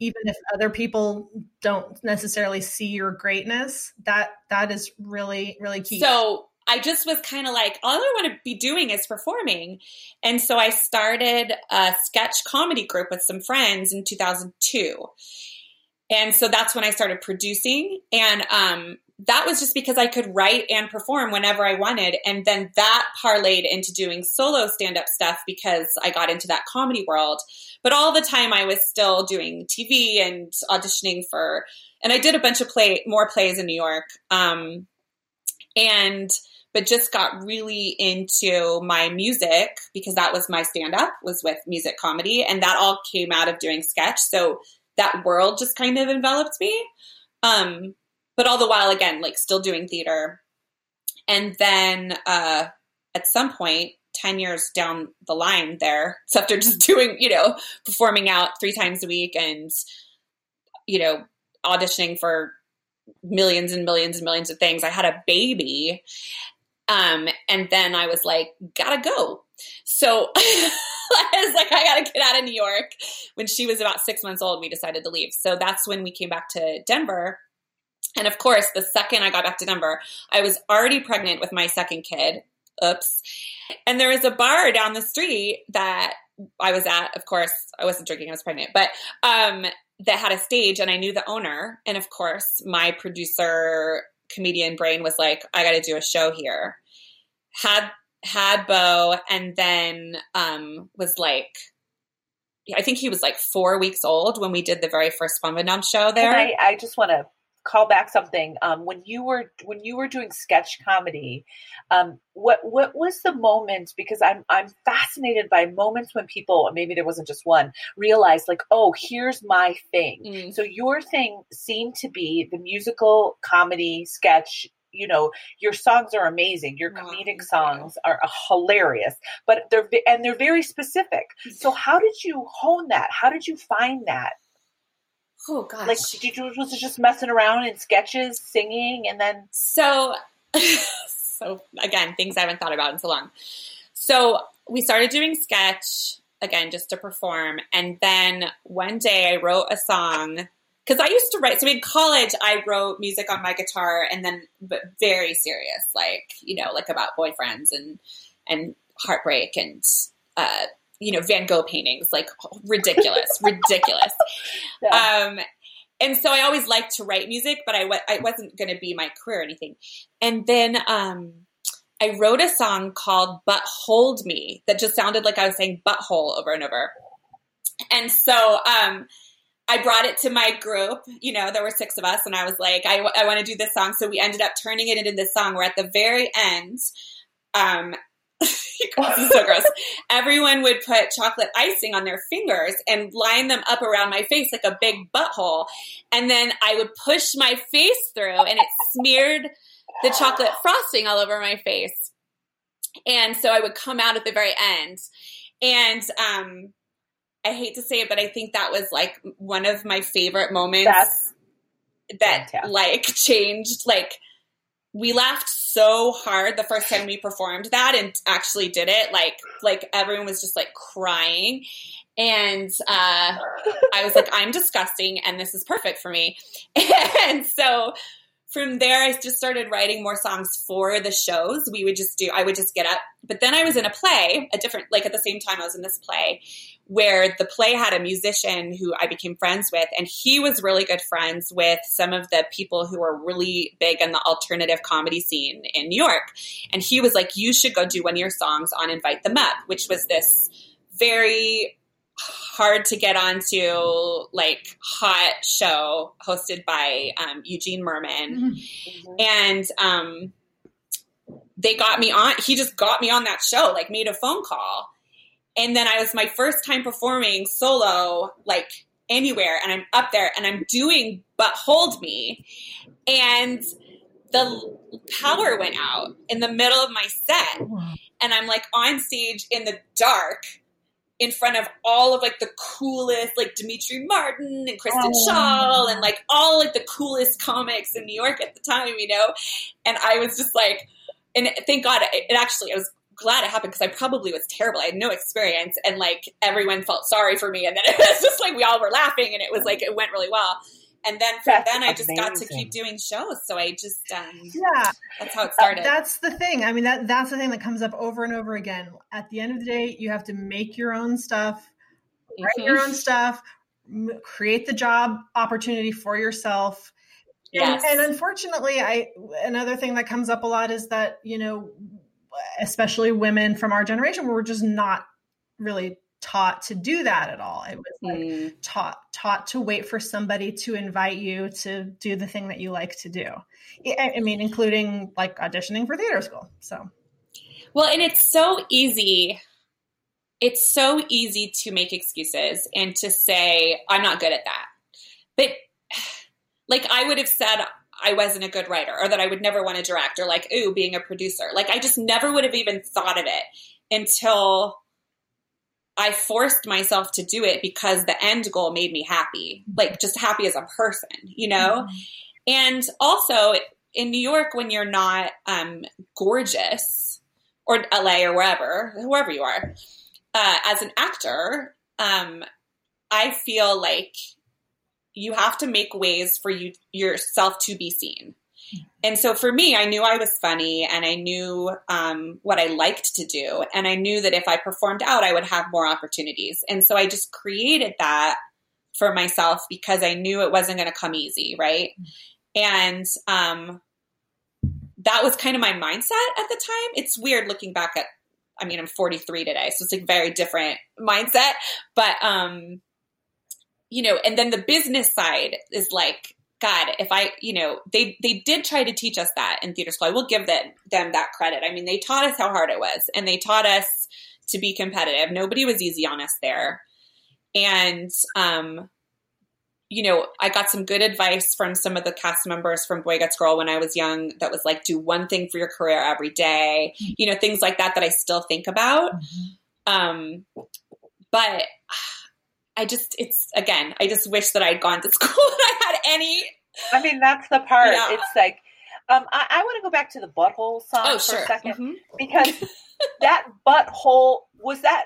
even if other people don't necessarily see your greatness, that that is really, really key. So I just was kind of like, all I want to be doing is performing. And so I started a sketch comedy group with some friends in 2002. And so that's when I started producing. And um, that was just because I could write and perform whenever I wanted. And then that parlayed into doing solo stand up stuff because I got into that comedy world. But all the time I was still doing TV and auditioning for, and I did a bunch of play, more plays in New York. Um, and but just got really into my music because that was my stand up was with music comedy and that all came out of doing sketch. So that world just kind of enveloped me. Um but all the while again like still doing theater. And then uh at some point 10 years down the line there so (laughs) after just doing you know performing out three times a week and you know auditioning for millions and millions and millions of things i had a baby um, and then I was like, gotta go. So (laughs) I was like, I gotta get out of New York. When she was about six months old, we decided to leave. So that's when we came back to Denver. And of course, the second I got back to Denver, I was already pregnant with my second kid. Oops. And there was a bar down the street that I was at. Of course, I wasn't drinking, I was pregnant, but um, that had a stage and I knew the owner. And of course, my producer comedian brain was like, I got to do a show here. Had had Bo, and then um, was like, I think he was like four weeks old when we did the very first and show there. I, I just want to call back something. Um, when you were when you were doing sketch comedy, um, what what was the moment? Because I'm I'm fascinated by moments when people, maybe there wasn't just one, realize like, oh, here's my thing. Mm. So your thing seemed to be the musical comedy sketch you know your songs are amazing your Oh, comedic songs are hilarious but they're and they're very specific so (laughs) how did you hone that how did you find that Oh gosh. like did you was it just messing around in sketches singing and then So, (laughs) so again, things I haven't thought about in so long. So we started doing sketch again just to perform, and then one day I wrote a song because I used to write. So in college, I wrote music on my guitar, and then but very serious, like you know, like about boyfriends and and heartbreak and uh, you know Van Gogh paintings, like ridiculous, (laughs) ridiculous. Um, and so I always liked to write music, but I I wasn't going to be my career or anything. And then um, I wrote a song called "But Hold Me" that just sounded like I was saying "butthole" over and over. And so um, I brought it to my group. You know, there were six of us, and I was like, I, want to do this song. So we ended up turning it into this song where at the very end, um, you guys, this is so gross. Everyone would put chocolate icing on their fingers and line them up around my face like a big butthole. And then I would push my face through, and it smeared the chocolate frosting all over my face. And so I would come out at the very end. And um, I hate to say it, but I think that was like one of my favorite moments That's that fantastic. like changed like we laughed so hard the first time we performed that and actually did it. Like like everyone was just like crying. And uh i was like i'm disgusting and this is perfect for me. (laughs) And so from there i just started writing more songs for the shows we would just do i would just get up but then i was in a play a different like at the same time i was in this play where the play had a musician who I became friends with, and he was really good friends with some of the people who were really big in the alternative comedy scene in New York. And he was like, You should go do one of your songs on Invite Them Up, which was this very hard to get onto, like, hot show hosted by um, Eugene Mirman. Mhm. and um, they got me on he just got me on that show like made a phone call. And then i was my first time performing solo like anywhere and i'm up there and i'm doing but hold me. And the power went out in the middle of my set. And i'm like on stage in the dark in front of all of like the coolest like Demetri Martin and Kristen Oh. Schaal and like all like the coolest comics in New York at the time, you know. And I was just like, and thank God it, it actually I was glad it happened because I probably was terrible. I had no experience and like everyone felt sorry for me and then it was just like we all were laughing and it was like it went really well. And then from That's then I just got to keep doing shows. So I just um Yeah, that's how it started. that's the thing. I mean, that that's the thing that comes up over and over again. At the end of the day, you have to make your own stuff, write Mhm. your own stuff, m- create the job opportunity for yourself. Yes. And, and unfortunately, I another thing that comes up a lot is that you know, especially women from our generation, we're just not really taught to do that at all. It was like Mm. taught taught to wait for somebody to invite you to do the thing that you like to do. I, I mean, including like auditioning for theater school. So Well, and it's so easy. It's so easy to make excuses and to say, I'm not good at that. But (sighs) like I would have said I wasn't a good writer or that I would never want to direct or like, ooh, being a producer. Like I just never would have even thought of it until I forced myself to do it because the end goal made me happy. Like just happy as a person, you know? And also in New York, when you're not um, gorgeous, or LA or wherever, whoever you are, uh, as an actor, um, I feel like you have to make ways for you yourself to be seen. And so for me, I knew I was funny and I knew um, what I liked to do. And I knew that if I performed out, I would have more opportunities. And so I just created that for myself because I knew it wasn't going to come easy, right? And um, that was kind of my mindset at the time. It's weird looking back at, I mean, I'm 43 today, so it's like very different mindset. But, um, you know, and then the business side is like, God, if I, you know, they they did try to teach us that in theater school. I will give them them that credit. I mean, they taught us how hard it was, and they taught us to be competitive. Nobody was easy on us there, and um, you know, I got some good advice from some of the cast members from Boy Gets Girl when I was young. That was like, do one thing for your career every day. You know, things like that that I still think about. Um, but I just, it's again, I just wish that I'd gone to (laughs) school and I had any. I mean, that's the part. Yeah. It's like, um, I, I want to go back to the butthole song Oh, for sure. a 2nd Mhm. because (laughs) that butthole was that.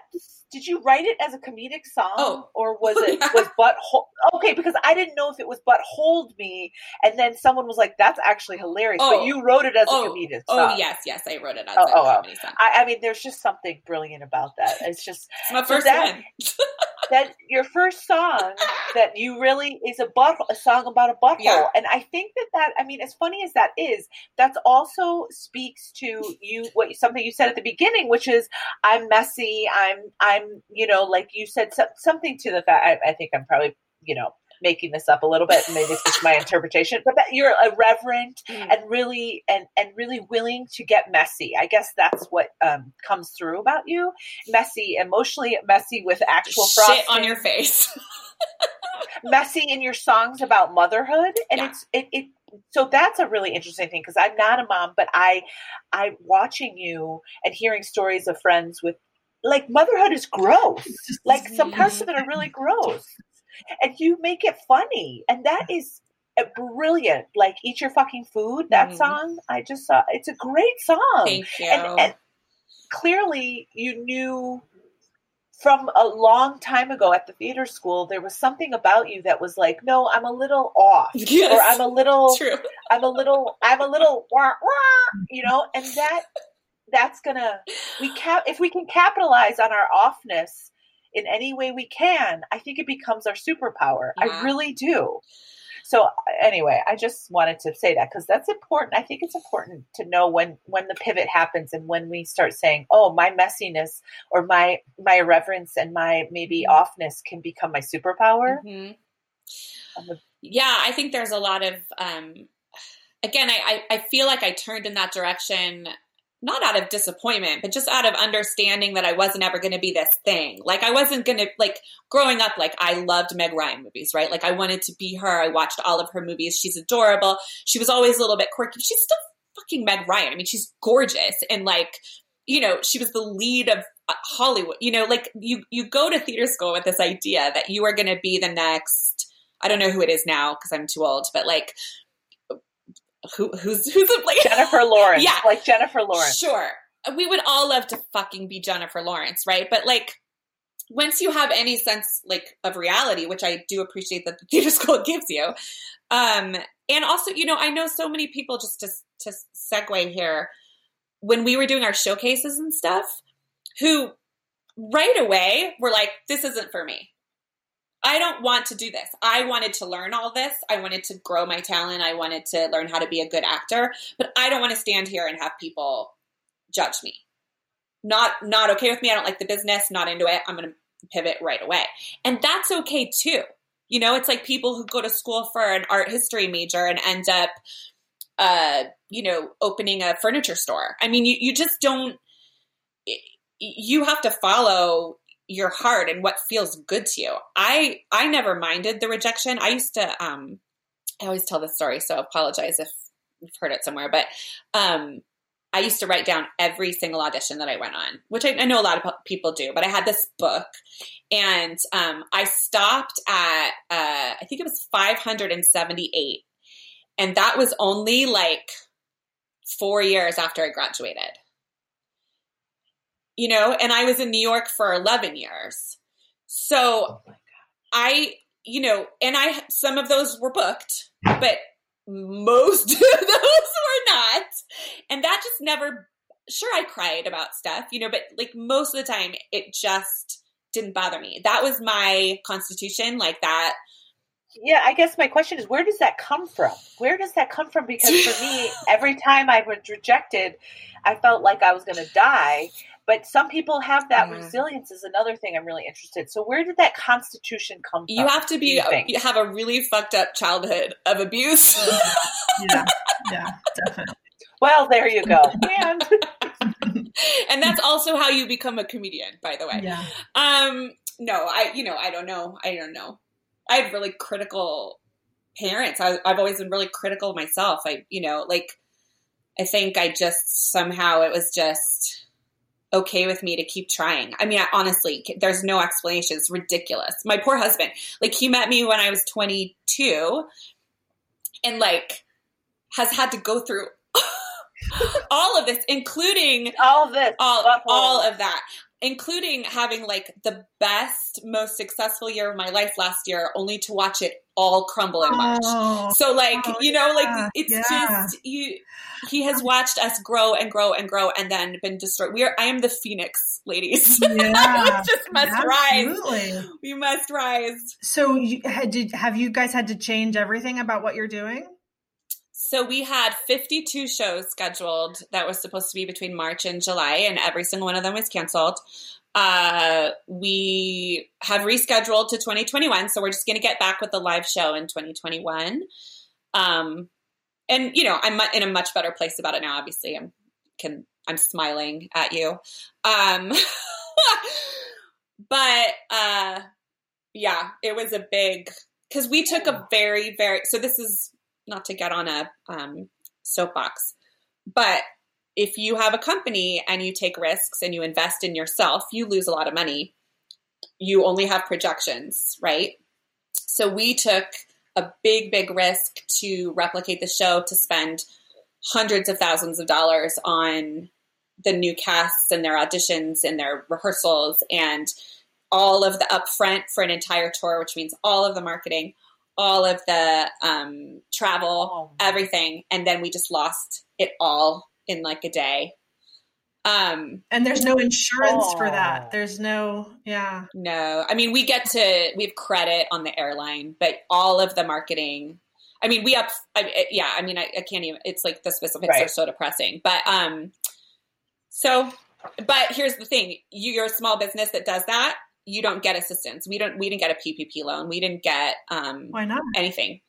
Did you write it as a comedic song, Oh. or was it (laughs) was butthole? Okay, because I didn't know if it was butthole me, and then someone was like, "That's actually hilarious," Oh. but you wrote it as Oh, a comedic oh yes, yes, I wrote it as Oh, a oh, oh. comedy song. I, I mean, there's just something brilliant about that. It's just It's my So first that- one. That your first song that you really is a butt a song about a butthole Yeah. and i think that that i mean as funny as that is that's also speaks to you what something you said at the beginning which is i'm messy i'm i'm you know like you said so, something to the fact I, I think i'm probably you know making this up a little bit maybe it's just my interpretation but that you're irreverent Mm. and really and and really willing to get messy. I guess that's what um comes through about you. Messy emotionally messy with actual Shit frosting. on your face. (laughs) messy in your songs about motherhood. And Yeah. it's it, it so that's a really interesting thing because i'm not a mom but i I'm watching you and hearing stories of friends with like motherhood is gross. Like some parts of it are really gross and you make it funny and that is uh, brilliant like eat your fucking food that Mhm. song i just saw it's a great song Thank you. and, and clearly you knew from a long time ago at the theater school there was something about you that was like no i'm a little off (laughs) yes, or i'm a little true. i'm a little i'm a little wah, wah, you know and that that's gonna we cap if we can capitalize on our offness in any way we can i think it becomes our superpower. Yeah. i really do. So anyway i just wanted to say that because that's important. I think it's important to know when when the pivot happens and when we start saying oh my messiness or my my irreverence and my maybe offness can become my superpower. Mhm. A- Yeah, I think there's a lot of um again, I, I, I feel like I turned in that direction not out of disappointment, but just out of understanding that I wasn't ever going to be this thing. Like I wasn't going to like growing up. Like I loved Meg Ryan movies, right? Like I wanted to be her. I watched all of her movies. She's adorable. She was always a little bit quirky. She's still fucking Meg Ryan. I mean, she's gorgeous and like you know she was the lead of uh, Hollywood. You know, like you you go to theater school with this idea that you are going to be the next. I don't know who it is now because I'm too old, but like. Who, who's who's like jennifer lawrence Yeah. like jennifer lawrence Sure. We would all love to fucking be Jennifer Lawrence, right? But like once you have any sense like of reality, which I do appreciate that the theater (laughs) school gives you. Um and also, you know, I know so many people just to to segue here when we were doing our showcases and stuff who right away were like this isn't for me. I don't want to do this. I wanted to learn all this. I wanted to grow my talent. I wanted to learn how to be a good actor, but I don't want to stand here and have people judge me. Not not okay with me. I don't like the business, not into it. I'm going to pivot right away. And that's okay too. You know, it's like people who go to school for an art history major and end up uh, you know, opening a furniture store. I mean, you you just don't you have to follow your heart and what feels good to you. I I never minded the rejection. I used to um I always tell this story, so I apologize if you've heard it somewhere, but um I used to write down every single audition that I went on, which I, I know a lot of people do, but I had this book and um, I stopped at, uh, I think it was 578. And that was only like four years after I graduated. You know, and I was in New York for 11 years. So oh I, you know, and I, some of those were booked, but most (laughs) of those were not. And that just never, sure, I cried about stuff, you know, but like most of the time it just didn't bother me. That was my constitution. Like that, yeah, I guess my question is where does that come from? Where does that come from? Because for me, (laughs) every time I was rejected, I felt like I was going to die. But some people have that Yeah. resilience is another thing I'm really interested. So where did that constitution come from? You have to be you think? have a really fucked up childhood of abuse. (laughs) Yeah, yeah, definitely. Well, there you go. (laughs) And (laughs) and that's also how you become a comedian, by the way. Yeah. Um, no, I, you know, I don't know. I don't know. I had really critical parents. I, I've always been really critical of myself. I, you know, like, I think I just somehow it was just okay with me to keep trying. I mean, I, honestly, there's no explanation. It's ridiculous. My poor husband, like, he met me when I was 22 and, like, has had to go through (laughs) all of this, including all of this, all, all of that including having like the best most successful year of my life last year only to watch it all crumble in march Oh, so like oh, you know yeah, like it's yeah. just you he has watched us grow and grow and grow and then been destroyed. We are i am the phoenix ladies. (laughs) Yeah, we just must rise. absolutely. we must rise. So, you, had, did, have you guys had to change everything about what you're doing? So we had 52 shows scheduled that was supposed to be between March and July, and every single one of them was canceled. Uh, we have rescheduled to 2021, so we're just going to get back with the live show in 2021. Um, and you know, I'm in a much better place about it now. Obviously, I'm can I'm smiling at you. Um, (laughs) but uh, yeah, it was a big because we took a very very so this is not to get on a um, soapbox, but if you have a company and you take risks and you invest in yourself, you lose a lot of money. You only have projections, right? So we took a big, big risk to replicate the show to spend hundreds of thousands of dollars on the new casts and their auditions and their rehearsals and all of the upfront for an entire tour, which means all of the marketing, all of the um, travel, Oh, everything, and then we just lost it all in like a day. Um, And there's no insurance for Oh. that. There's no, yeah. no, I mean we get to we have credit on the airline, but all of the marketing. I mean, we up. I, yeah, I mean, I, I can't even. It's like the specifics are so depressing. But um, so, but here's the thing: you, you're a small business that does that. You don't get assistance. We don't. We didn't get a PPP loan. We didn't get um, Why not? anything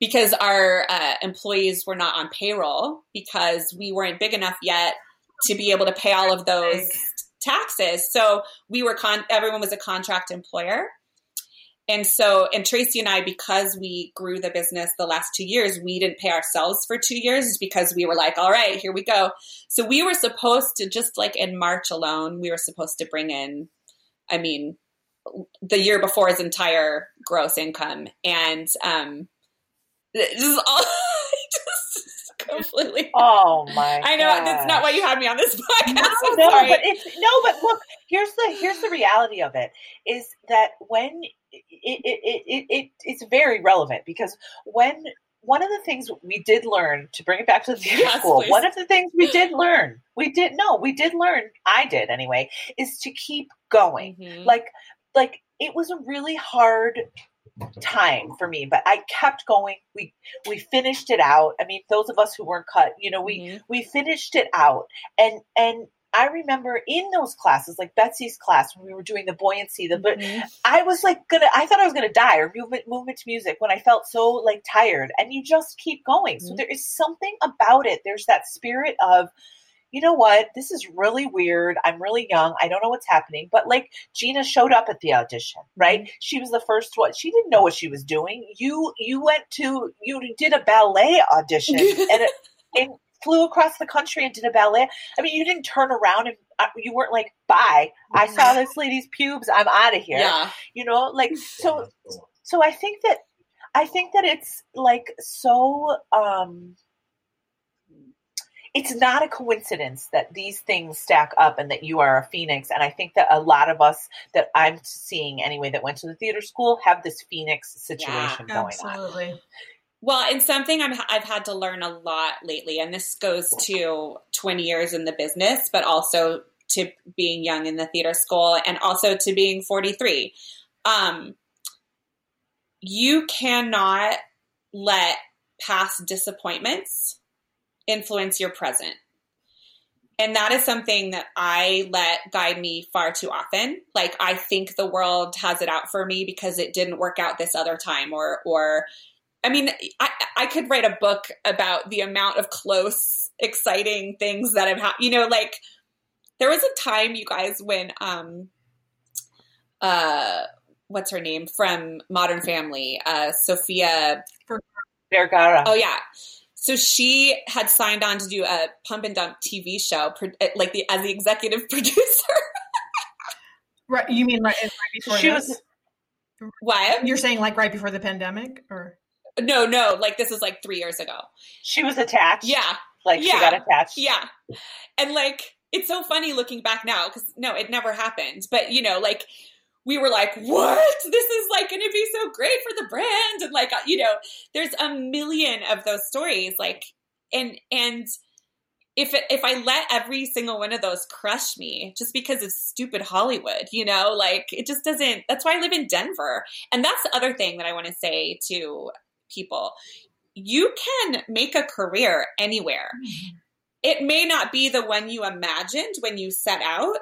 because our uh, employees were not on payroll because we weren't big enough yet to be able to pay all of those taxes. So we were con everyone was a contract employer. And so, and Tracy and I, because we grew the business the last two years, we didn't pay ourselves for two years because we were like, all right, here we go. So we were supposed to, just like in March alone, we were supposed to bring in, I mean, the year before his entire gross income. And um, this is all (laughs) just completely. (laughs) Oh my! I know that's not why you had me on this (laughs) podcast. I'm no, sorry. but it's no, but look, here's the here's the reality of it is that when it, it, it, it it's very relevant because when one of the things we did learn to bring it back to the theater Yes, school, please. one of the things we did learn, we did no, we did learn, I did anyway, is to keep going. Mhm. Like like it was a really hard time for me, but I kept going. We we finished it out. I mean, those of us who weren't cut, you know, we Mhm. we finished it out and and i remember in those classes like betsy's class when we were doing the buoyancy the but Mhm. i was like gonna i thought i was gonna die or movement movement to music when i felt so like tired and you just keep going. So Mhm. there is something about it. There's that spirit of you know what? This is really weird. I'm really young. I don't know what's happening. But like gina showed up at the audition right? She was the first one. She didn't know what she was doing. You you went to you did a ballet audition (laughs) and it, and flew across the country and did a ballet. I mean you didn't turn around and uh, you weren't like bye i saw this lady's pubes i'm out of here. Yeah. you know like so so i think that i think that it's like so um it's not a coincidence that these things stack up and that you are a phoenix and i think that a lot of us that i'm seeing anyway that went to the theater school have this phoenix situation going on. Absolutely. Well, and something I'm, I've had to learn a lot lately, and this goes to 20 years in the business, but also to being young in the theater school, and also to being 43. Um, you cannot let past disappointments influence your present. And that is something that I let guide me far too often. Like I think the world has it out for me because it didn't work out this other time or or I mean, I, I could write a book about the amount of close, exciting things that have happened. You know, like there was a time, you guys, when um, uh, what's her name from Modern Family, uh, Sofia Vergara. Oh yeah. So she had signed on to do a pump and dump TV show, like the as the executive (laughs) producer. right? You mean right, right before She this? was- what? You're saying like right before the pandemic, or No, no. Like this is like three years ago. She was attached. Yeah, Like she got attached. yeah. And like it's so funny looking back now because no, it never happened. But you know, like we were like, what? This is like going to be so great for the brand, and like uh, you know, there's a million of those stories. Like, and and if it, if I let every single one of those crush me just because of stupid Hollywood, you know, like it just doesn't. That's why I live in Denver, and that's the other thing that I want to say to people. You can make a career anywhere. Mm-hmm. It may not be the one you imagined when you set out,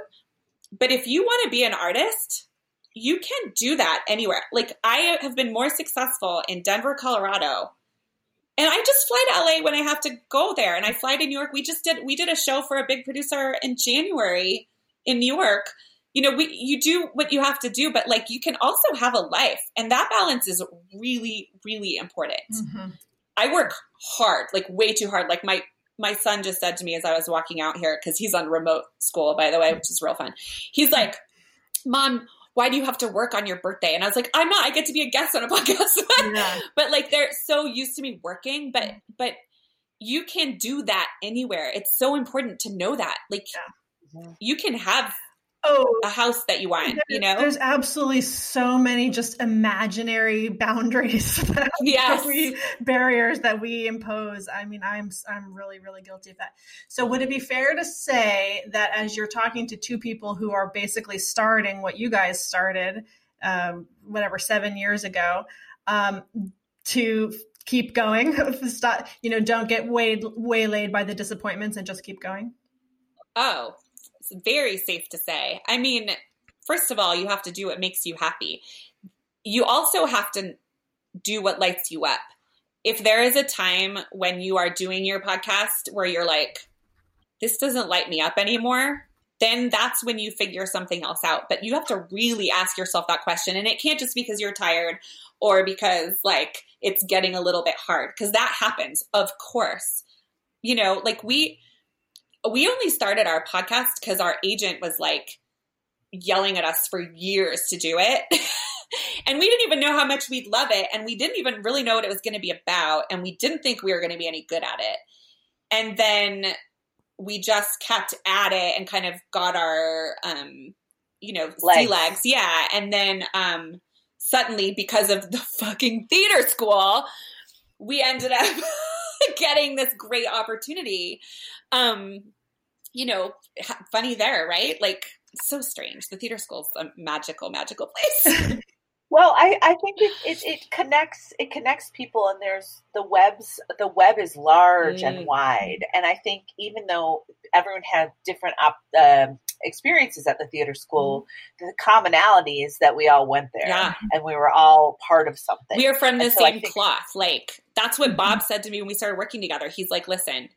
but if you want to be an artist, you can do that anywhere. Like I have been more successful in Denver, Colorado. And I just fly to LA when I have to go there. And I fly to New York. We just did we did a show for a big producer in January in New York. You know, we you do what you have to do, but like you can also have a life. And that balance is really, really important. Mm-hmm. I work hard, like way too hard. Like my my son just said to me as I was walking out here because he's on remote school, by the way, which is real fun. He's like, "Mom, why do you have to work on your birthday?" And I was like, "I'm not. I get to be a guest on a (laughs) podcast." yeah. but like they're so used to me working, but mm-hmm. but you can do that anywhere. It's so important to know that. Like you can have Oh, a house that you want, you know? there's absolutely so many just imaginary (laughs) boundaries (laughs) that, Yes. we barriers that we impose. I mean, I'm I'm really really guilty of that. So would it be fair to say that as you're talking to two people who are basically starting what you guys started, um, whatever seven years ago, um, to keep going, (laughs) stop, you know, don't get way waylaid by the disappointments and just keep going. Oh, very safe to say. I mean, first of all, you have to do what makes you happy. You also have to do what lights you up. If there is a time when you are doing your podcast where you're like, this doesn't light me up anymore, then that's when you figure something else out. But you have to really ask yourself that question. And it can't just be because you're tired or because like it's getting a little bit hard, because that happens, of course. You know, like we, we only started our podcast because our agent was like yelling at us for years to do it. (laughs) and we didn't even know how much we'd love it. And we didn't even really know what it was going to be about. And we didn't think we were going to be any good at it. And then we just kept at it and kind of got our, um, you know, sea Legs. legs. Yeah. And then um, suddenly, because of the fucking theater school, we ended up (laughs) getting this great opportunity. Um, you know, funny there, right? Like, so strange. The theater school's a magical, magical place. (laughs) Well, I, I think it, it, it connects it connects people and there's the webs the web is large Mm. and wide and I think even though everyone had different op, um experiences at the theater school the commonality is that we all went there yeah. and we were all part of something. We are from the And so same think- cloth. Like, that's what Bob said to me when we started working together. He's like, listen,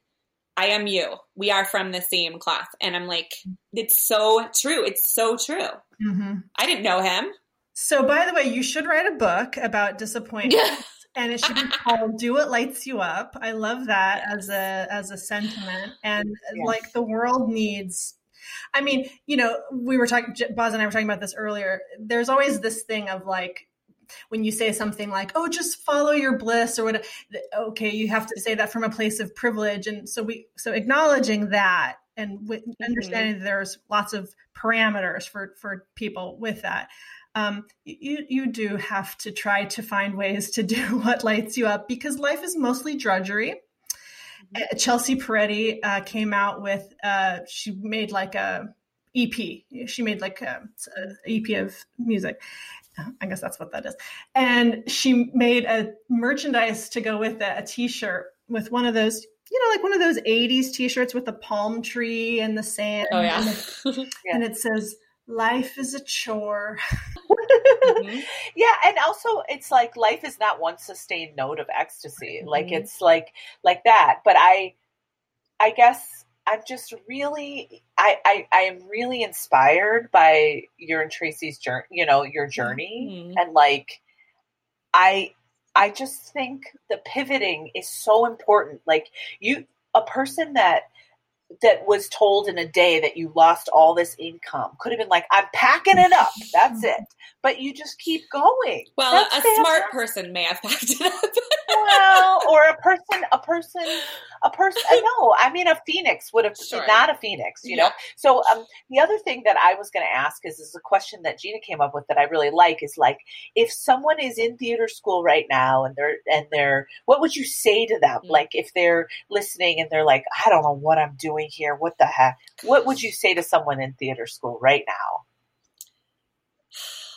I am you. We are from the same cloth. And I'm like, it's so true. It's so true. Mm-hmm. I didn't know him. So, by the way, you should write a book about disappointment, (laughs) and it should be called "Do What Lights You Up." I love that as a as a sentiment, and Yes. like the world needs. I mean, you know, we were talking. Boz and I were talking about this earlier. There's always this thing of like when you say something like, "Oh, just follow your bliss," or what. Okay, you have to say that from a place of privilege, and so we so acknowledging that and with, understanding that there's lots of parameters for for people with that um, you you do have to try to find ways to do (laughs) what lights you up because life is mostly drudgery. Uh, Chelsea Peretti uh, came out with uh, she made like a EP. She made like a, a EP of music. I guess that's what that is. And she made a merchandise to go with it, a t-shirt with one of those, you know, like one of those 80s t-shirts with the palm tree and the sand. Oh yeah. And it, (laughs) and it says, life is a chore. Mhm. (laughs) yeah and also it's like life is not one sustained note of ecstasy like Mhm. it's like like that but i i guess i'm just really i i, I am really inspired by your and tracy's journey you know your journey Mhm. and like i i just think the pivoting is so important like you a person that that was told in a day that you lost all this income. Could have been like i'm packing it up. That's it. But you just keep going. Well, That's a smart person may have (laughs) packed it up. well or a person a person a person uh, no i mean a phoenix would have Sure. not a phoenix you know? So um the other thing that i was going to ask is is a question that gina came up with that i really like is like if someone is in theater school right now and they're and they're what would you say to them? Mm. like if they're listening and they're like i don't know what i'm doing here what the heck what would you say to someone in theater school right now (sighs)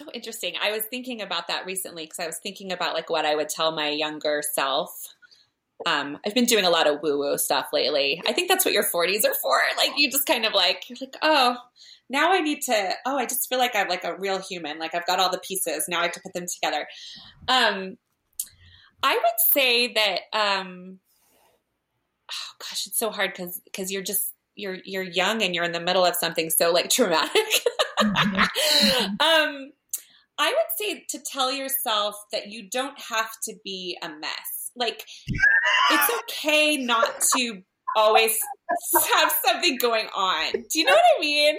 so interesting. I was thinking about that recently because I was thinking about like what I would tell my younger self. Um, I've been doing a lot of woo woo stuff lately. I think that's what your 40s are for. Like you just kind of like you're like, oh, now I need to. Oh, I just feel like I'm like a real human. Like I've got all the pieces. Now I have to put them together. Um, I would say that. Um, oh gosh, it's so hard because because you're just you're you're young and you're in the middle of something so like traumatic. (laughs) um, I would say to tell yourself that you don't have to be a mess. Like, it's (laughs) okay not to always have something going on. Do you know what I mean?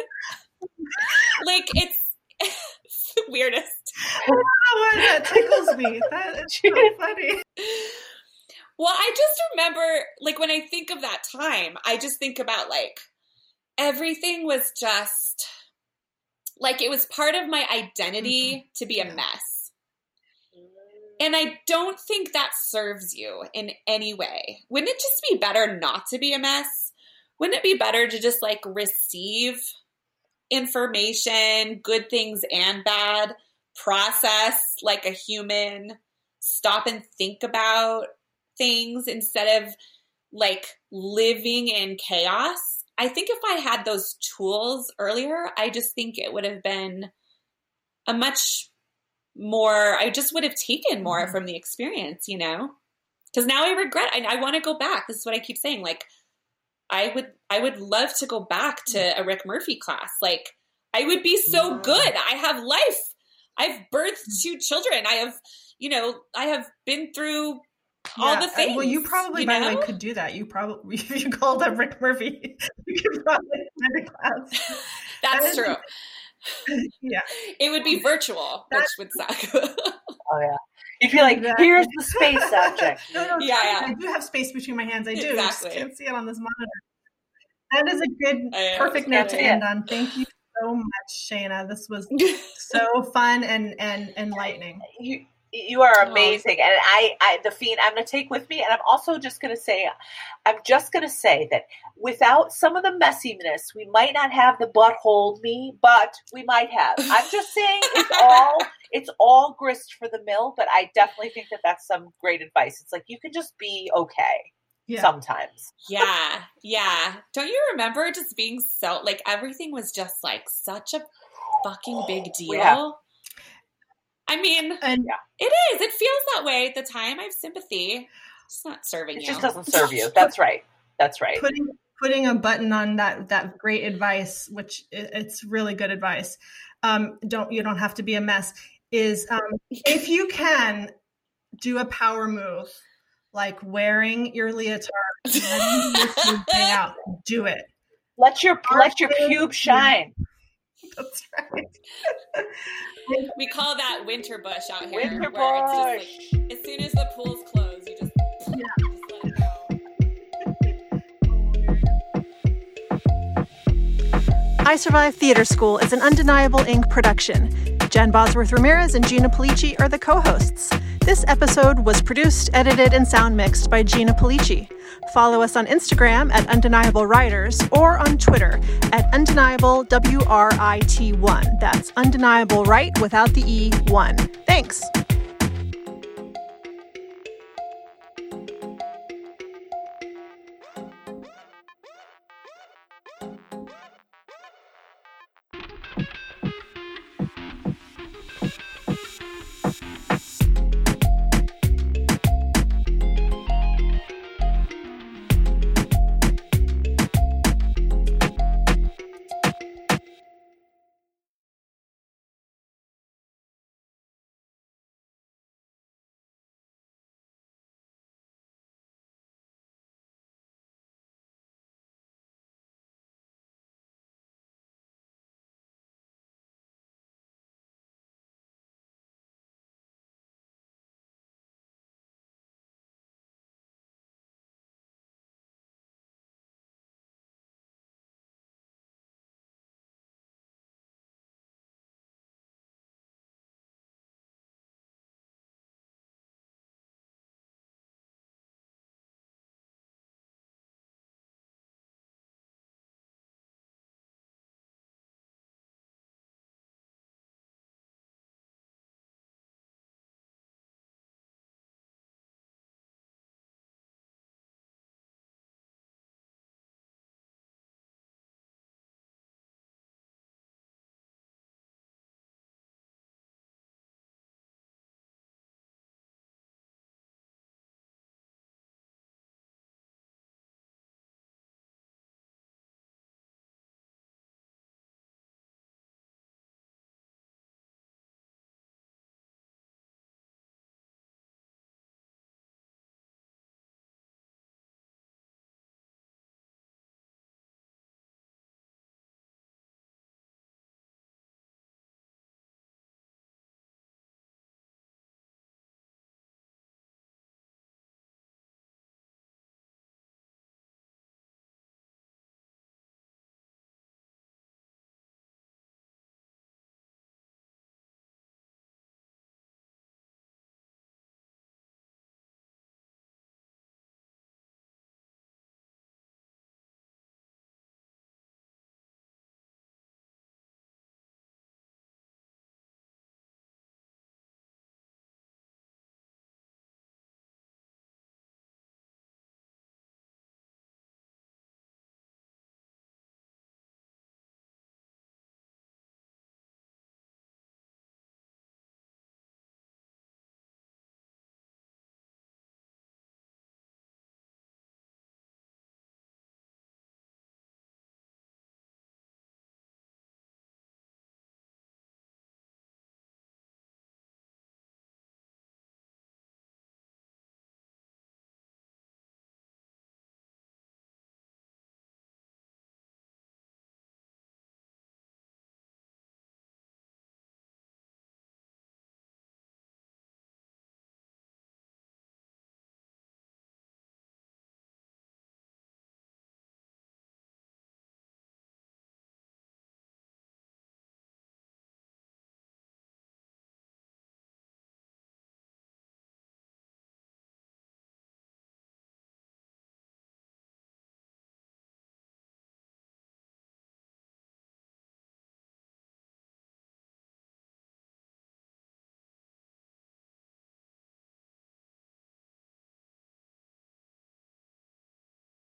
Like, it's, (laughs) weirdest. Oh, that tickles me. That is so funny. Well, I just remember, like, when I think of that time, I just think about, like, everything was just, like, it was part of my identity mm-hmm. to be a mess. And I don't think that serves you in any way. Wouldn't it just be better not to be a mess? Wouldn't it be better to just, like, receive information, good things and bad, process like a human, stop and think about things instead of like living in chaos. I think if I had those tools earlier, I just think it would have been a much more, I just would have taken more Mhm. from the experience, you know? Because now I regret, I, I want to go back. This is what I keep saying. Like, I would, I would love to go back to a Rick Murphy class. Like, I would be so Mhm. good. I have life. I've birthed two children. I have, you know, I have been through all the uh, things. Well, you probably, you by the way, could do that. You probably, (laughs) if you called up Rick Murphy, (laughs) you could probably find a class. (laughs) That's is- true. Yeah. It would be virtual, which would suck. oh yeah If you'd be like Exactly. here's the space object No, no, Yeah, yeah, yeah. I do have space between my hands. I do. I just Exactly. can't see it on this monitor. That is a good, I perfect note to end on. Thank you so much, Shayna. This was so fun and and enlightening. you you are Oh. amazing and i i the fiend i'm going to take with me and i'm also just going to say i'm just going to say that without some of the messiness we might not have the butt hold me but we might have i'm just (laughs) saying it's all it's all grist for the mill but i definitely think that that's some great advice it's like you can just be okay Yeah. sometimes yeah, yeah. Don't you remember just being so like everything was just like such a fucking big (gasps) deal? Yeah. I mean, And it is. It feels that way at the time. I have sympathy. It's not serving it you. It just doesn't (laughs) serve you that's right that's right putting putting a button on that that great advice, which it's really good advice. Um, don't you don't have to be a mess. Is um, if you can do a power move like wearing your leotard, and letting your (laughs) pubes hang out, do it. let your let your pube shine (laughs) That's right. We call that winter bush out here. winter where it's bush just like as soon as the pools close, you just, just let it go. I Survive Theater School is an Undeniable Inc. production. Jen Bosworth Ramirez and Gina Pulice are the co hosts. This episode was produced, edited, and sound mixed by Gina Pulice. Follow us on Instagram at Undeniable Writers or on Twitter at Undeniable WRIT1. That's Undeniable Right without the E1. Thanks.